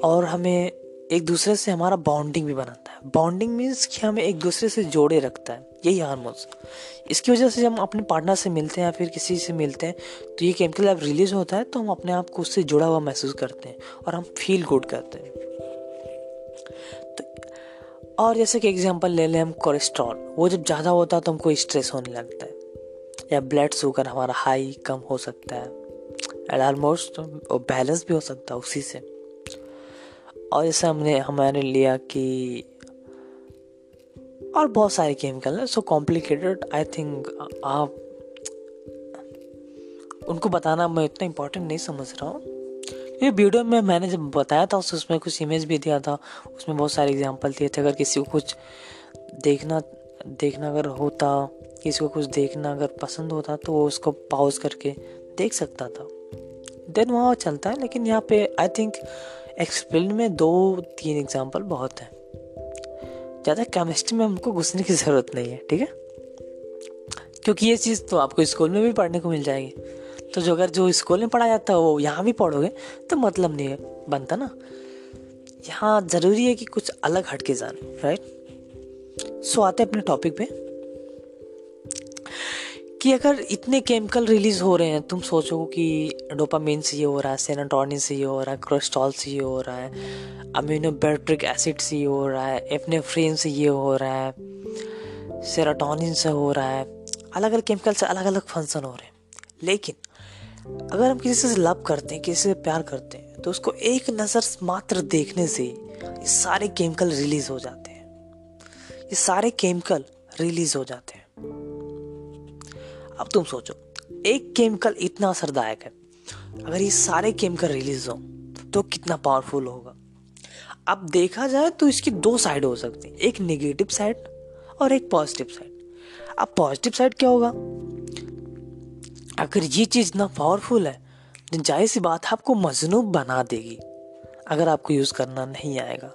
और हमें एक दूसरे से हमारा बॉन्डिंग भी बनाता है। बॉन्डिंग मीन्स कि हमें एक दूसरे से जोड़े रखता है। यही हारमोन्स इसकी वजह से हम अपने पार्टनर से मिलते हैं या फिर किसी से मिलते हैं तो ये केमिकल जब रिलीज़ होता है तो हम अपने आप को उससे जुड़ा हुआ महसूस करते हैं और हम फील गुड करते हैं। और जैसे कि एग्जांपल ले लें हम कोलेस्ट्रॉल वो जब ज़्यादा होता है तो हमको स्ट्रेस होने लगता है। या ब्लड शुगर हमारा हाई कम हो सकता है। एंड ऑलमोस्ट बैलेंस भी हो सकता है उसी से। और जैसे हमने, हमारे लिया कि और बहुत सारे केमिकल हैं सो कॉम्प्लिकेटेड आई थिंक आप, उनको बताना मैं इतना इम्पोर्टेंट नहीं समझ रहा हूँ। ये वीडियो में मैंने जब बताया था उसमें कुछ इमेज भी दिया था। उसमें बहुत सारे एग्जांपल दिए थे। अगर किसी को कुछ देखना देखना अगर होता, किसी को कुछ देखना अगर पसंद होता तो वो उसको पॉज करके देख सकता था। देन वहाँ चलता है, लेकिन यहाँ पे आई थिंक एक्सप्लेन में दो तीन एग्ज़ाम्पल बहुत हैं। ज़्यादा केमिस्ट्री में हमको घुसने की ज़रूरत नहीं है, ठीक है? क्योंकि ये चीज़ तो आपको स्कूल में भी पढ़ने को मिल जाएगी। तो जो अगर जो स्कूल में पढ़ा जाता है वो यहाँ भी पढ़ोगे तो मतलब नहीं है, बनता ना। यहाँ ज़रूरी है कि कुछ अलग हट के जाने राइट सो आते अपने टॉपिक पे। कि अगर इतने केमिकल रिलीज़ हो रहे हैं, तुम सोचो कि डोपामिन से ये हो रहा है सेनाटोनिन से ये हो रहा है क्रोस्टॉल से ये हो रहा है अमीनोबेट्रिक एसिड से ये हो रहा है एपनेफ्रीन से ये हो रहा है सेराटोनिन से हो रहा है अलग अलग केमिकल से अलग अलग फ़ंक्शन हो रहे हैं। लेकिन अगर हम किसी से लव करते हैं, किसी से प्यार करते हैं तो उसको एक नज़र मात्र देखने से ये सारे केमिकल रिलीज़ हो जाते हैं। ये सारे केमिकल रिलीज़ हो जाते हैं। अब तुम सोचो, एक केमिकल इतना असरदायक है। अगर ये सारे केमिकल रिलीज़ हो तो कितना पावरफुल होगा। अब देखा जाए तो इसकी दो साइड हो सकती है, एक नेगेटिव साइड और एक पॉजिटिव साइड अब पॉजिटिव साइड क्या होगा? अगर ये चीज़ इतना पावरफुल है तो ज़ाहिर सी बात आपको मजनूब बना देगी, अगर आपको यूज़ करना नहीं आएगा।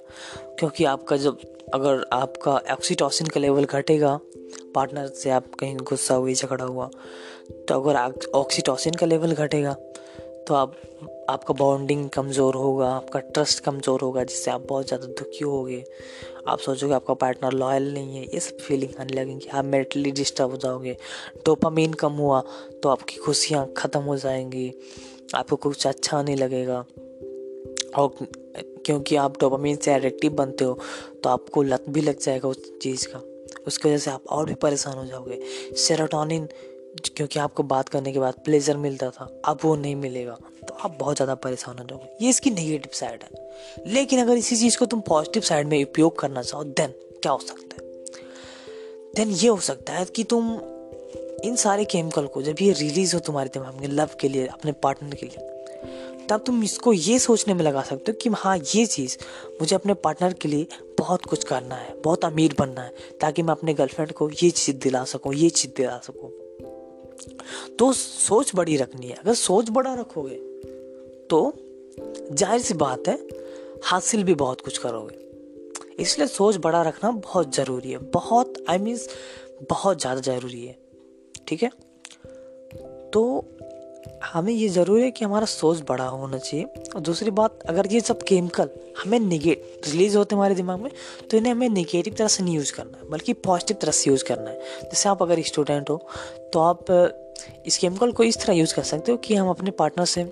क्योंकि आपका जब, अगर आपका ऑक्सीटोसिन का लेवल घटेगा पार्टनर से आप कहीं गुस्सा हुई झगड़ा हुआ तो अगर ऑक्सीटोसिन का लेवल घटेगा तो आप, आपका बॉन्डिंग कमज़ोर होगा, आपका ट्रस्ट कमज़ोर होगा, जिससे आप बहुत ज़्यादा दुखी होगे। आप सोचोगे आपका पार्टनर लॉयल नहीं है, ये सब फीलिंग आने लगेंगी। आप मेंटली डिस्टर्ब हो जाओगे। डोपामीन कम हुआ तो आपकी खुशियाँ ख़त्म हो जाएँगी। आपको कुछ अच्छा नहीं लगेगा। और क्योंकि आप डोपामीन से एडिक्टिव बनते हो तो आपको लत भी लग जाएगा उस चीज़ का। उसकी वजह से आप और भी परेशान हो जाओगे। सेरोटोनिन क्योंकि आपको बात करने के बाद प्लेजर मिलता था, अब वो नहीं मिलेगा। तो आप बहुत ज़्यादा परेशान हो जाओगे। ये इसकी नेगेटिव साइड है। लेकिन अगर इसी चीज़ को तुम पॉजिटिव साइड में उपयोग करना चाहो देन क्या हो सकता है? देन ये हो सकता है कि तुम इन सारे केमिकल को, जब ये रिलीज़ हो तुम्हारे दिमाग में लव के लिए, अपने पार्टनर के लिए, तब तुम इसको ये सोचने में लगा सकते हो कि हाँ ये चीज़ मुझे अपने पार्टनर के लिए बहुत कुछ करना है, बहुत अमीर बनना है, ताकि मैं अपने गर्लफ्रेंड को ये चीज़ दिला सकूँ, ये चीज़ दिला सकूँ। तो सोच बड़ी रखनी है। अगर सोच बड़ा रखोगे तो ज़ाहिर सी बात है, हासिल भी बहुत कुछ करोगे। इसलिए सोच बड़ा रखना बहुत ज़रूरी है। बहुत आई I मीन बहुत ज़्यादा ज़रूरी है। ठीक है? तो हमें ये ज़रूरी है कि हमारा सोच बड़ा होना चाहिए। और दूसरी बात, अगर ये सब केमिकल हमें निगेट रिलीज़ होते हैं हमारे दिमाग में तो इन्हें हमें निगेटिव तरह से नहीं यूज़ करना है, बल्कि पॉजिटिव तरह से यूज़ करना है। जैसे आप अगर स्टूडेंट हो तो आप इस केमिकल को इस तरह यूज़ कर सकते हो कि हम अपने पार्टनर से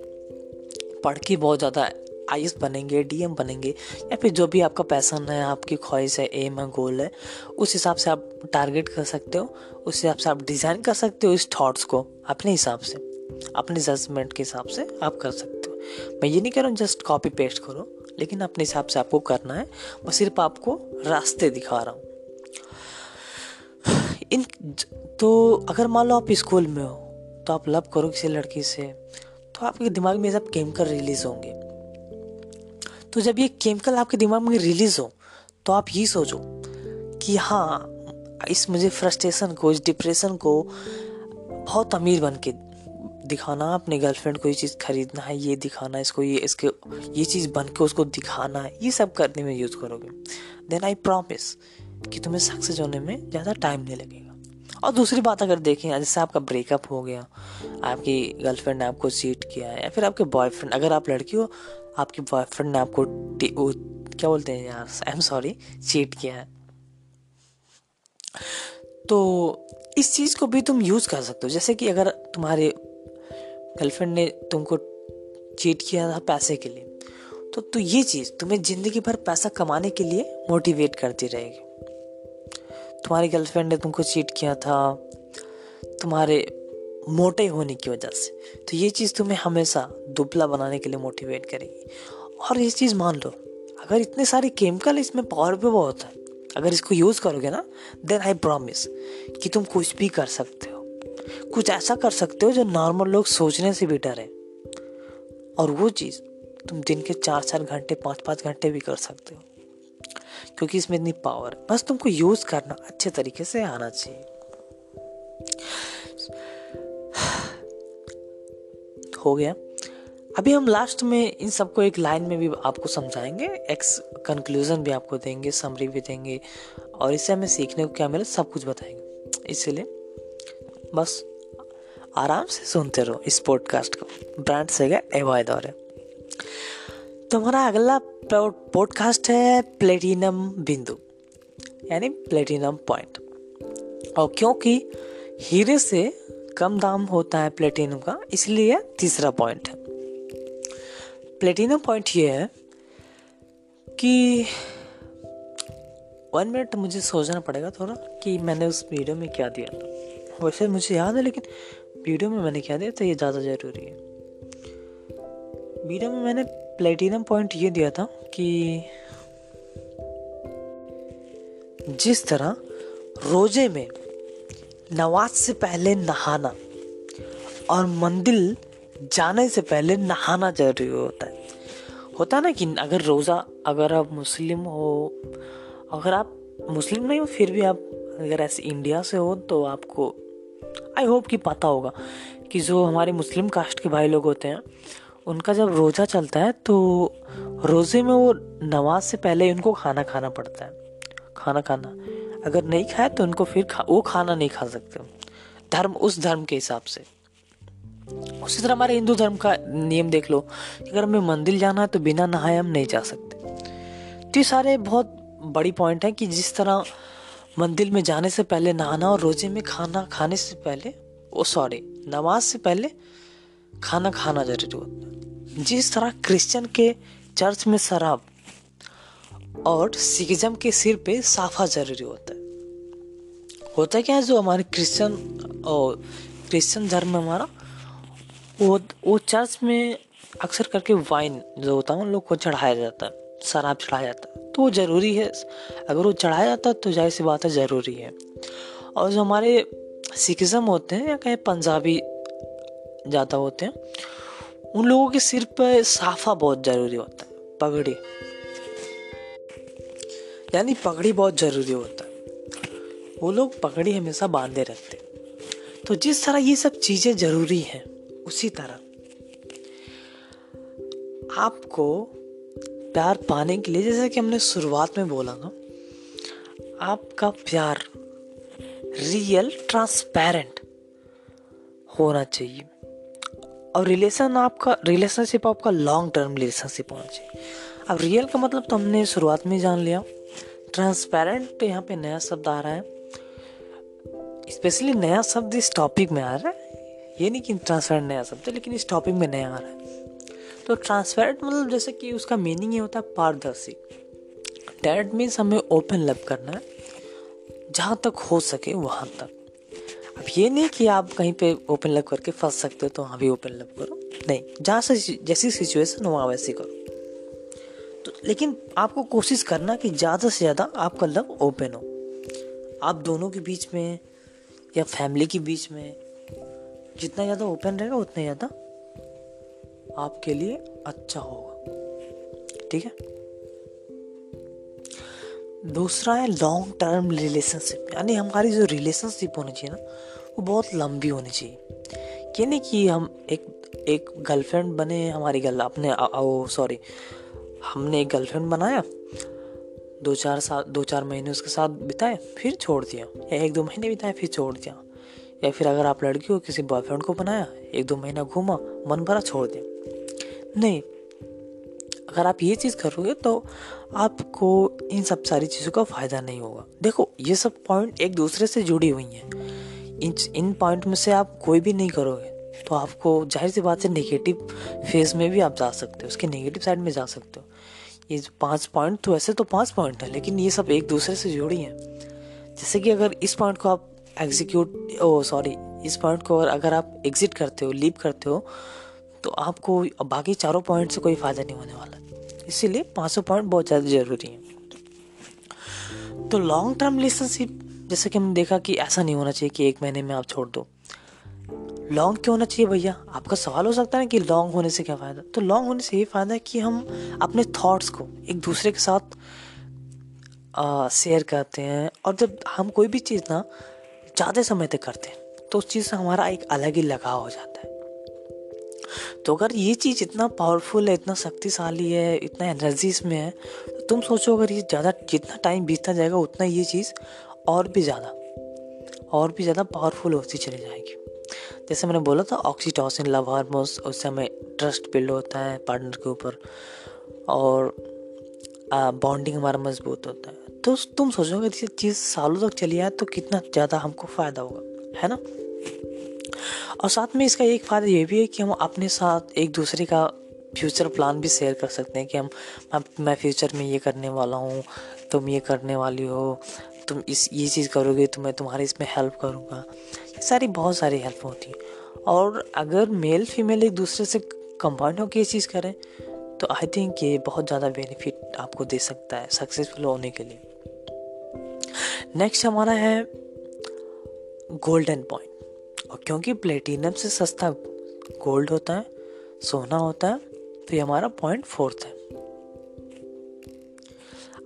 पढ़ के बहुत ज़्यादा आई बनेंगे डीएम बनेंगे, या फिर जो भी आपका पैसन है, आपकी ख्वाहिश है एम है गोल है, उस हिसाब से आप टारगेट कर सकते हो, उस हिसाब से आप डिज़ाइन कर सकते हो इस थॉट्स को अपने हिसाब से। अपने जजमेंट के हिसाब से आप कर सकते हो। मैं ये नहीं कह रहा हूँ जस्ट कॉपी पेस्ट करो, लेकिन अपने हिसाब से आपको करना है। मैं सिर्फ़ आपको रास्ते दिखा रहा हूँ। इन तो अगर मान लो आप स्कूल में हो तो आप लव करो किसी लड़की से तो आपके दिमाग में सब केमिकल रिलीज़ होंगे। तो जब ये केमिकल आपके दिमाग में रिलीज़ हो तो आप ये सोचो कि हाँ इस मुझे फ्रस्ट्रेशन को, इस डिप्रेशन को बहुत अमीर बन के दिखाना अपने गर्लफ्रेंड को ये चीज़ खरीदना है, ये दिखाना है इसको, ये, इसके, ये चीज़ बन के उसको दिखाना है, ये सब करने में यूज़ करोगे। देन आई प्रॉमिस कि तुम्हें सक्सेस होने में ज़्यादा टाइम नहीं लगेगा। और दूसरी बात अगर देखें, जैसे आपका ब्रेकअप हो गया, आपकी गर्लफ्रेंड ने आपको चीट किया है, या फिर आपके बॉयफ्रेंड अगर आप लड़की हो, आपके बॉयफ्रेंड ने आपको क्या बोलते हैं यार आई एम सॉरी चीट किया है। तो इस चीज़ को भी तुम यूज़ कर सकते हो। जैसे कि अगर तुम्हारे गर्लफ्रेंड ने तुमको चीट किया था पैसे के लिए। तो तो ये चीज़, तुम्हें ज़िंदगी भर पैसा कमाने के लिए मोटिवेट करती रहेगी। तुम्हारी गर्लफ्रेंड ने तुमको चीट किया था, तुम्हारे मोटे होने की वजह से। तो ये चीज़ तुम्हें हमेशा दुबला बनाने के लिए मोटिवेट करेगी। और ये चीज़ मान लो, अगर इतने सारे केमिकल इसमें पावर भी बहुत है, अगर इसको यूज़ करोगे ना देन आई प्रॉमिस कि तुम कुछ भी कर सकते हो। कुछ ऐसा कर सकते हो जो नॉर्मल लोग सोचने से भी डरे। और वो चीज़ तुम दिन के चार चार घंटे, पाँच पाँच घंटे भी कर सकते हो। क्योंकि इसमें इतनी पावर है। बस तुमको यूज़ करना, अच्छे तरीके से आना चाहिए। हो गया। अभी हम लास्ट में इन सबको एक लाइन में भी आपको समझाएँगे। एक्स कंक्लूजन भी आपको देंगे समरी भी देंगे। और इससे हमें सीखने को क्या मिले, सब कुछ बताएँगे। इसलिए बस आराम से सुनते रहो इस पॉडकास्ट को। ब्रांड से गए, एवॉय दौरे। तो हमारा अगला पॉडकास्ट है प्लेटिनम बिंदु, यानी प्लेटिनम पॉइंट और क्योंकि हीरे से कम दाम होता है प्लेटिनम का, इसलिए तीसरा पॉइंट है। प्लेटिनम पॉइंट ये है कि वन मिनट मुझे सोचना पड़ेगा थोड़ा कि मैंने उस वीडियो में क्या दिया था। वैसे मुझे याद है, लेकिन वीडियो में मैंने क्या दिया था, ये ज़्यादा ज़रूरी है। वीडियो में मैंने प्लेटिनम पॉइंट ये दिया था कि जिस तरह रोज़े में नमाज़ से पहले नहाना और मंदिर जाने से पहले नहाना ज़रूरी होता है। होता है ना कि अगर रोज़ा, अगर आप मुस्लिम हो, अगर आप मुस्लिम नहीं हो, फिर भी आप अगर ऐसे इंडिया से हो तो आपको आई होप कि पता होगा कि जो हमारे मुस्लिम कास्ट के भाई लोग होते हैं उनका जब रोज़ा चलता है तो रोज़े में वो नमाज़ से पहले उनको खाना खाना पड़ता है। खाना खाना। अगर नहीं खाए तो उनको फिर खा, वो खाना नहीं खा सकते धर्म उस धर्म के हिसाब से। उसी तरह हमारे हिंदू धर्म का नियम देख लो अगर हमें मंदिर जाना है तो बिना नहाए हम नहीं जा सकते। तो ये सारे बहुत बड़ी पॉइंट है कि जिस तरह मंदिर में जाने से पहले नहाना और रोज़े में खाना खाने से पहले, ओ सॉरी नमाज़ से पहले खाना खाना ज़रूरी होता है। जिस तरह क्रिश्चियन के चर्च में शराब और सिखिज्म के सिर पे साफा ज़रूरी होता है। होता क्या है जो हमारे क्रिश्चियन और क्रिश्चियन धर्म में हमारा, वो वो चर्च में अक्सर करके वाइन जो होता है उन लोग को चढ़ाया जाता है। शराब चढ़ाया जाता तो वो ज़रूरी है। अगर वो चढ़ाया जाता तो ज़ाहिर सी बात है ज़रूरी है। और जो हमारे सिखिज़म होते हैं या कहीं पंजाबी ज़्यादा होते हैं, उन लोगों के सिर पर साफा बहुत ज़रूरी होता है। पगड़ी। यानी पगड़ी बहुत ज़रूरी होता है। वो लोग पगड़ी हमेशा बांधे रखते तो जिस तरह ये सब चीज़ें ज़रूरी हैं, उसी तरह आपको प्यार पाने के लिए, जैसे कि हमने शुरुआत में बोला ना, आपका प्यार रियल ट्रांसपेरेंट होना चाहिए। और रिलेशन आपका रिलेशनशिप आपका लॉन्ग टर्म रिलेशनशिप होना चाहिए। अब रियल का मतलब तो हमने शुरुआत में जान लिया। ट्रांसपेरेंट यहाँ पे नया शब्द आ रहा है। स्पेशली नया शब्द इस टॉपिक में आ रहा है। ये नहीं कि ट्रांसपेरेंट नया शब्द है, लेकिन इस टॉपिक में नया आ रहा है। तो ट्रांसपेरेंट मतलब जैसे कि उसका मीनिंग ये होता है पारदर्शी। डेट मीन्स हमें ओपन लव करना है। जहाँ तक हो सके वहाँ तक। अब ये नहीं कि आप कहीं पे ओपन लव करके फंस सकते हो तो वहाँ भी ओपन लव करो। नहीं, जहाँ से जैसी सिचुएशन वहाँ वैसी करो। तो लेकिन आपको कोशिश करना कि ज़्यादा से ज़्यादा आपका लव ओपन हो। आप दोनों के बीच में या फैमिली के बीच में, जितना ज़्यादा ओपन रहेगा, उतना ज़्यादा आपके लिए अच्छा होगा। ठीक है? दूसरा है लॉन्ग टर्म रिलेशनशिप यानी हमारी जो रिलेशनशिप होनी चाहिए ना, वो बहुत लंबी होनी चाहिए। ये नहीं कि हम एक एक गर्लफ्रेंड बने, हमारी गर्ल अपने सॉरी हमने एक गर्लफ्रेंड बनाया, दो चार साल दो चार महीने उसके साथ बिताए, फिर छोड़ दिया। या एक दो महीने बिताए, फिर छोड़ दिया। या फिर अगर आप लड़की हो, किसी बॉयफ्रेंड को बनाया, एक दो महीना घूमा, मन भरा छोड़ दिया। नहीं, अगर आप ये चीज़ करोगे तो आपको इन सब सारी चीज़ों का फ़ायदा नहीं होगा। देखो, ये सब पॉइंट एक दूसरे से जुड़ी हुई हैं। इन इन पॉइंट में से आप कोई भी नहीं करोगे तो आपको ज़ाहिर सी बात है नेगेटिव फ़ेज़ में भी आप जा सकते हो, उसके नेगेटिव साइड में जा सकते हो। ये पाँच पॉइंट तो ऐसे तो पाँच पॉइंट है, लेकिन ये सब एक दूसरे से जुड़ी हैं। जैसे कि अगर इस पॉइंट को आप एग्जीक्यूट ओ सॉरी इस पॉइंट को अगर आप एग्जिट करते हो लीव करते हो तो आपको बाकी चारों पॉइंट से कोई फ़ायदा नहीं होने वाला। इसीलिए पाँचों पॉइंट बहुत ज़्यादा ज़रूरी है। तो लॉन्ग टर्म रिलेशनशिप जैसे कि हमने देखा कि ऐसा नहीं होना चाहिए कि एक महीने में आप छोड़ दो। लॉन्ग क्यों होना चाहिए भैया? आपका सवाल हो सकता है ना कि लॉन्ग होने से क्या फ़ायदा? तो लॉन्ग होने से ये फ़ायदा है कि हम अपने थॉट्स को एक दूसरे के साथ शेयर करते हैं और जब हम कोई भी चीज़ ना, ज़्यादा समय तक करते हैं तो उस चीज़ से हमारा एक अलग ही लगाव हो जाता है। तो अगर ये चीज़ इतना पावरफुल है, इतना शक्तिशाली है, इतना एनर्जी इसमें है तो तुम सोचो अगर ये ज़्यादा, जितना टाइम बीतता जाएगा, उतना ये चीज़ और भी ज़्यादा, और भी ज़्यादा पावरफुल होती चली जाएगी। जैसे मैंने बोला था ऑक्सीटोसिन लव हार्मोन्स उससे हमें ट्रस्ट बिल्ड होता है पार्टनर के ऊपर, और बॉन्डिंग हमारा मज़बूत होता है। तो तुम सोचोगे, ये चीज़ सालों तक चली आए तो कितना ज़्यादा हमको फ़ायदा होगा, है ना? और साथ में इसका एक फ़ायदा ये भी है कि हम अपने साथ एक दूसरे का फ्यूचर प्लान भी शेयर कर सकते हैं कि हम, मैं फ्यूचर में ये करने वाला हूँ, तुम ये करने वाली हो, तुम इस, ये चीज़ करोगे तो मैं तुम्हारी इसमें हेल्प करूँगा। ये सारी बहुत सारी हेल्प होती है। और अगर मेल फीमेल एक दूसरे से कंबाइंड होकर ये चीज़ करें तो आई थिंक ये बहुत ज़्यादा बेनिफिट आपको दे सकता है सक्सेसफुल होने के लिए। नेक्स्ट हमारा है गोल्डन पॉइंट और क्योंकि प्लेटिनम से सस्ता गोल्ड होता है, सोना होता है तो ये हमारा पॉइंट फोर्थ है।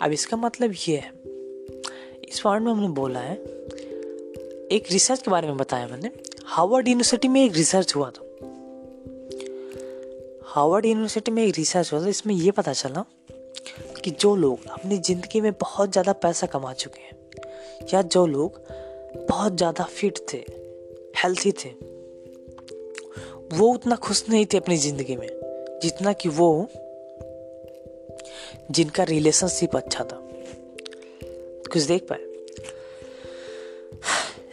अब इसका मतलब ये है, इस पॉइंट में हमने बोला है, एक रिसर्च के बारे में बताया मैंने हार्वर्ड यूनिवर्सिटी में एक रिसर्च हुआ था। हार्वर्ड यूनिवर्सिटी में एक रिसर्च हुआ था, इसमें यह पता चला कि जो लोग अपनी ज़िंदगी में बहुत ज़्यादा पैसा कमा चुके हैं, या जो लोग बहुत ज़्यादा फिट थे हेल्थी थे। वो उतना खुश नहीं थे अपनी ज़िंदगी में, जितना कि वो जिनका रिलेशनशिप अच्छा था। कुछ देख पाए?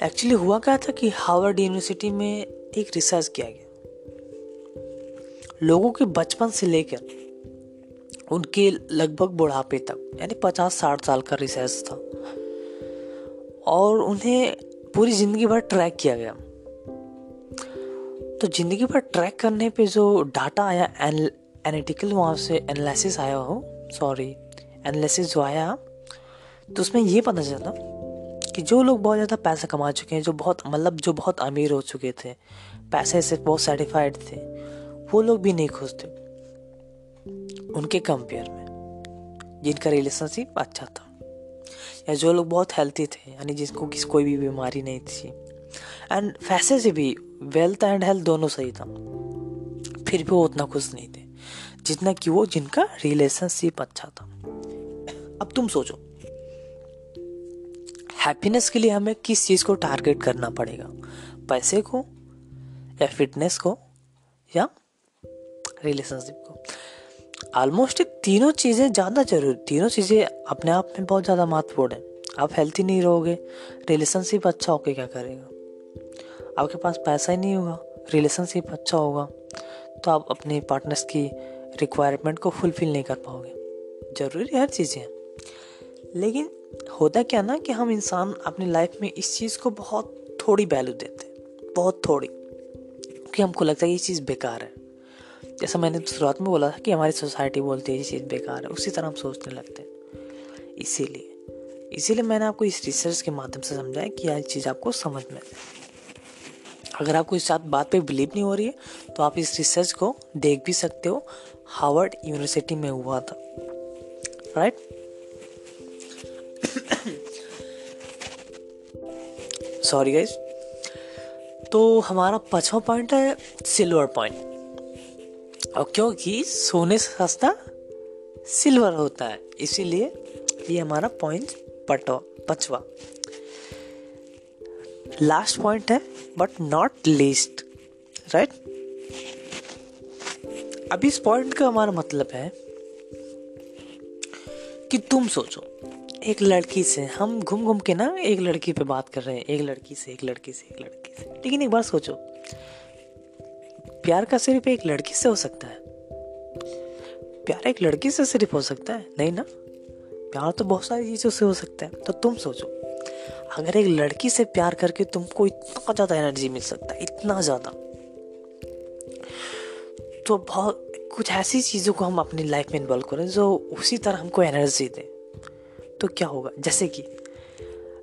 एक्चुअली हुआ क्या था कि हार्वर्ड यूनिवर्सिटी में एक रिसर्च किया गया। लोगों के बचपन से लेकर उनके लगभग बुढ़ापे तक, यानी पचास साठ साल का रिसर्च था। और उन्हें पूरी ज़िंदगी भर ट्रैक किया गया। तो ज़िंदगी भर ट्रैक करने पे जो डाटा आया एनालिटिकल वहाँ से एनालिसिस आया हो, सॉरी, एनालिसिस जो आया तो उसमें ये पता चला कि जो लोग बहुत ज़्यादा पैसा कमा चुके हैं, जो बहुत मतलब जो बहुत अमीर हो चुके थे, पैसे से बहुत सेटिफाइड थे, वो लोग भी नहीं खुश थे उनके कंपेयर में, जिनका रिलेशनशिप अच्छा था। या जो लोग बहुत हेल्थी थे, यानी जिसको किस, कोई भी बीमारी नहीं थी। एंड पैसे से भी वेल्थ एंड हेल्थ दोनों सही था। फिर भी वो उतना खुश नहीं थे, जितना कि वो जिनका रिलेशनशिप अच्छा था। अब तुम सोचो हैप्पीनेस के लिए हमें किस चीज़ को टारगेट करना पड़ेगा? पैसे को या फिटनेस को या रिलेशनशिप ऑलमोस्ट तीनों चीज़ें ज़्यादा ज़रूरी, तीनों चीज़ें अपने आप में बहुत ज़्यादा महत्वपूर्ण है। आप हेल्थी नहीं रहोगे रिलेशनशिप अच्छा होके क्या करेगा? आपके पास पैसा ही नहीं होगा रिलेशनशिप अच्छा होगा तो आप अपने पार्टनर्स की रिक्वायरमेंट को फुलफिल नहीं कर पाओगे। ज़रूरी हर चीज़ें लेकिन होता क्या ना कि हम इंसान अपनी लाइफ में इस चीज़ को बहुत थोड़ी वैल्यू देते हैं, बहुत थोड़ी, क्योंकि हमको लगता है ये चीज़ बेकार है। जैसा मैंने शुरुआत में बोला था कि हमारी सोसाइटी बोलती है ये चीज़ बेकार है, उसी तरह हम सोचने लगते हैं। इसीलिए इसीलिए मैंने आपको इस रिसर्च के माध्यम से समझाया कि यह चीज़ आपको समझ में अगर आपको इस बात पे बिलीव नहीं हो रही है तो आप इस रिसर्च को देख भी सकते हो। हार्वर्ड यूनिवर्सिटी में हुआ था। राइट सॉरी गाइज़ तो हमारा पांचवा पॉइंट है सिल्वर पॉइंट और क्योंकि सोने से सस्ता सिल्वर होता है, इसीलिए ये हमारा पॉइंट पटवा पचवा। लास्ट पॉइंट है बट नॉट लीस्ट राइट अब इस पॉइंट का हमारा मतलब है कि तुम सोचो, एक लड़की से हम घूम घूम के ना एक लड़की पे बात कर रहे हैं, एक लड़की से, एक लड़की से, एक लड़की से। लेकिन एक बार सोचो प्यार का सिर्फ़ एक लड़की से हो सकता है। प्यार एक लड़की से सिर्फ़ हो सकता है, नहीं ना? प्यार तो बहुत सारी चीज़ों से हो सकता है तो तुम सोचो। अगर एक लड़की से प्यार करके तुमको इतना ज़्यादा एनर्जी मिल सकता है, इतना ज़्यादा। तो बहुत, कुछ ऐसी चीज़ों को हम अपनी लाइफ में इन्वॉल्व करें जो उसी तरह हमको एनर्जी दें। तो क्या होगा? जैसे कि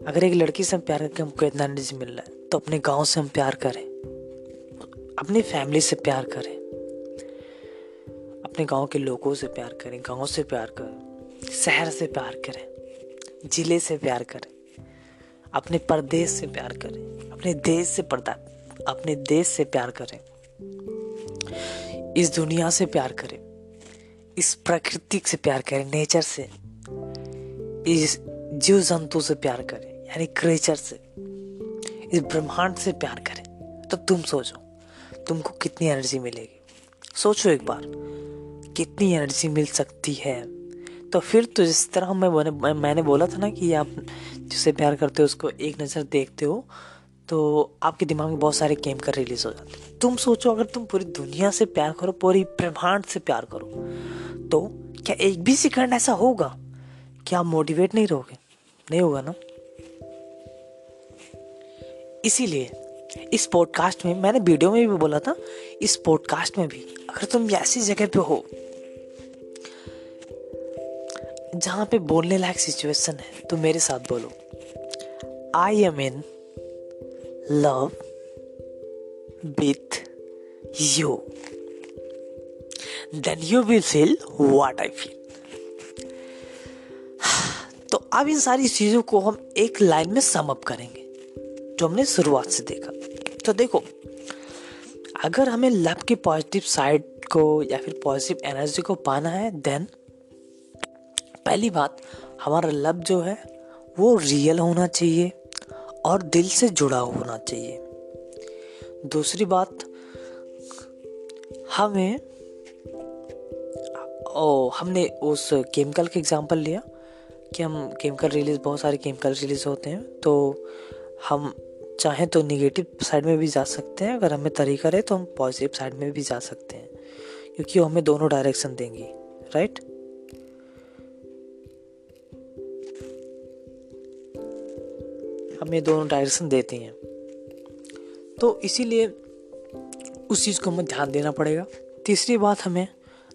अगर एक लड़की से हम प्यार करके हमको इतना एनर्जी मिल रहा है तो अपने गाँव से हम प्यार करें। अपनी फैमिली से प्यार करें अपने गाँव के लोगों से प्यार करें गाँव से प्यार करें शहर से प्यार करें ज़िले से प्यार करें अपने प्रदेश से प्यार करें अपने देश से पर्दा अपने देश से प्यार करें इस दुनिया से प्यार करें इस प्रकृति से प्यार करें नेचर से इस जीव जंतु से प्यार करें यानी क्रेचर से इस ब्रह्मांड से प्यार करें तो तुम सोचो तुमको कितनी एनर्जी मिलेगी? सोचो एक बार, कितनी एनर्जी मिल सकती है? तो फिर तो जिस तरह मैं मैंने बोला था ना कि आप जिसे प्यार करते हो, उसको एक नज़र देखते हो तो आपके दिमाग में बहुत सारे केमिकल रिलीज़ हो जाते हैं। तुम सोचो, अगर तुम पूरी दुनिया से प्यार करो, पूरी ब्रह्मांड से प्यार करो तो क्या एक भी सेकंड ऐसा होगा? क्या आप मोटिवेट नहीं रहोगे? नहीं होगा ना? इसीलिए इस पॉडकास्ट में, मैंने वीडियो में भी बोला था, इस पॉडकास्ट में भी, अगर तुम ऐसी जगह पे हो, जहाँ पे बोलने लायक सिचुएशन है तो मेरे साथ बोलो। I am in love with you then you will feel what I feel तो अब इन सारी चीज़ों को हम एक लाइन में समअप करेंगे। जो हमने शुरुआत से देखा। तो देखो, अगर हमें लव की पॉजिटिव साइड को या फिर पॉजिटिव एनर्जी को पाना है देन पहली बात, हमारा लव जो है, वो रियल होना चाहिए और दिल से जुड़ा होना चाहिए। दूसरी बात, हमें, ओ, हमने उस केमिकल के एग्जांपल लिया कि हम केमिकल रिलीज़ बहुत सारे केमिकल रिलीज़ होते हैं तो हम चाहें तो निगेटिव साइड में भी जा सकते हैं। अगर हमें तरीका रहे तो हम पॉजिटिव साइड में भी जा सकते हैं। क्योंकि वो हमें दोनों डायरेक्शन देंगी राइट हमें दोनों डायरेक्शन देती हैं। तो इसीलिए उस चीज़ को हमें ध्यान देना पड़ेगा। तीसरी बात हमें,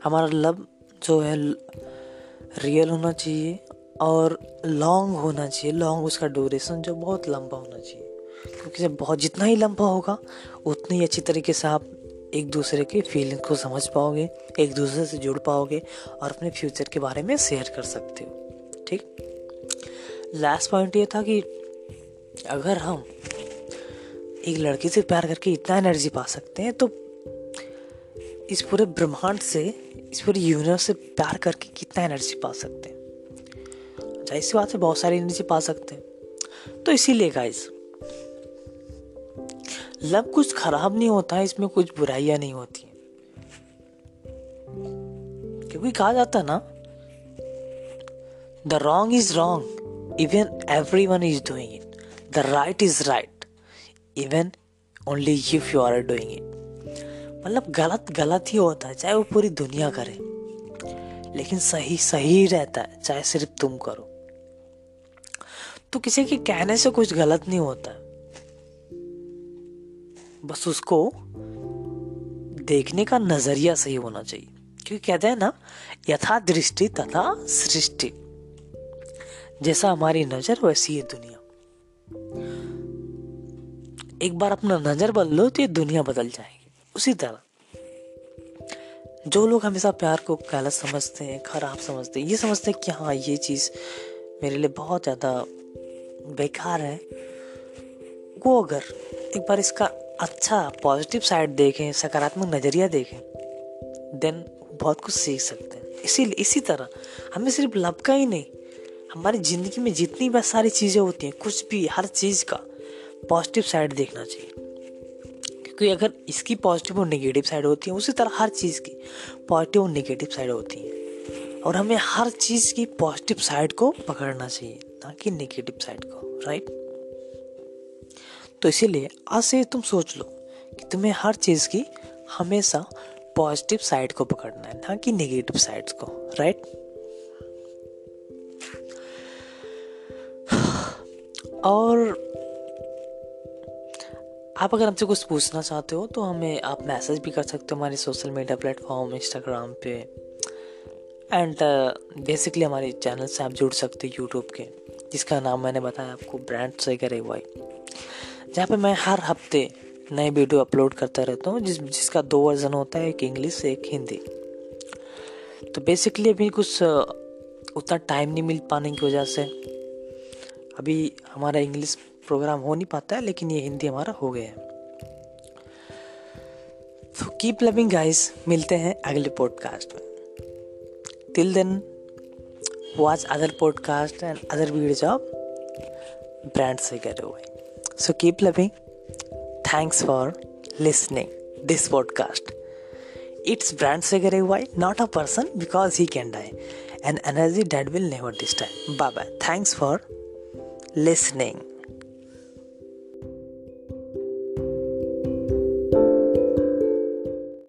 हमारा लव जो है रियल होना चाहिए। और लॉन्ग होना चाहिए। लॉन्ग उसका ड्यूरेशन जो बहुत लंबा होना चाहिए। क्योंकि जब बहुत जितना ही लंबा होगा, उतनी अच्छी तरीके से आप एक दूसरे के फीलिंग को समझ पाओगे, एक दूसरे से जुड़ पाओगे और अपने फ्यूचर के बारे में शेयर कर सकते हो। ठीक? लास्ट पॉइंट ये था कि अगर हम एक लड़की से प्यार करके इतना एनर्जी पा सकते हैं तो इस पूरे ब्रह्मांड से, इस पूरे यूनिवर्स से प्यार करके कितना एनर्जी पा सकते हैं? ज़ाहिर सी बात है, बहुत सारी एनर्जी पा सकते हैं। तो इसीलिए गाइस लव कुछ खराब नहीं होता है, इसमें कुछ बुराइयाँ नहीं होती क्योंकि कहा जाता ना the wrong is wrong even everyone is doing it the right is right even only if you are doing it मतलब गलत गलत ही होता है, चाहे वो पूरी दुनिया करे। लेकिन सही सही रहता है, चाहे सिर्फ़ तुम करो। तो किसी के कहने से कुछ गलत नहीं होता। बस उसको देखने का नज़रिया सही होना चाहिए। क्योंकि कहते हैं ना यथा दृष्टि तथा सृष्टि। जैसा हमारी नज़र, वैसी है दुनिया। एक बार अपना नज़र बदल लो तो ये दुनिया बदल जाएगी। उसी तरह। जो लोग हमेशा प्यार को गलत समझते हैं, खराब समझते हैं, ये समझते हैं कि हाँ ये चीज़ मेरे लिए बहुत ज़्यादा बेकार है। वो अगर एक बार इसका अच्छा पॉजिटिव साइड देखें, सकारात्मक नज़रिया देखें देन बहुत कुछ सीख सकते हैं। इसी इसी तरह, हमें सिर्फ़ लव का ही नहीं, हमारी ज़िंदगी में जितनी भी सारी चीज़ें होती हैं, कुछ भी, हर चीज़ का पॉजिटिव साइड देखना चाहिए। क्योंकि अगर इसकी पॉजिटिव और नेगेटिव साइड होती है, उसी तरह हर चीज़ की पॉजिटिव और नेगेटिव साइड होती है। और हमें हर चीज़ की पॉजिटिव साइड को पकड़ना चाहिए। ना कि नेगेटिव साइड को राइट तो इसीलिए आज से तुम सोच लो कि तुम्हें हर चीज़ की हमेशा पॉजिटिव साइड को पकड़ना है ना कि नेगेटिव साइड्स को राइट और आप अगर हमसे कुछ पूछना चाहते हो तो हमें आप मैसेज भी कर सकते हो हमारे सोशल मीडिया प्लेटफॉर्म इंस्टाग्राम पे। एंड बेसिकली uh, हमारे चैनल से आप जुड़ सकते हो यूट्यूब के। जिसका नाम मैंने बताया आपको, ब्रांड से करे वाई जहाँ पे मैं हर हफ़्ते नए वीडियो अपलोड करता रहता हूँ, जिस, जिसका दो वर्जन होता है, एक इंग्लिश, एक हिंदी। तो बेसिकली अभी कुछ उतना टाइम नहीं मिल पाने की वजह से अभी हमारा इंग्लिश प्रोग्राम हो नहीं पाता है, लेकिन ये हिंदी हमारा हो गया है। तो कीप लविंग गाइस मिलते हैं अगले पॉडकास्ट में। Till then watch other podcasts and other videos of brands we get away. So keep loving. Thanks for listening this podcast. It's brand Why not a person because he can die. An energy dead will never destroy. Bye bye. Thanks for listening.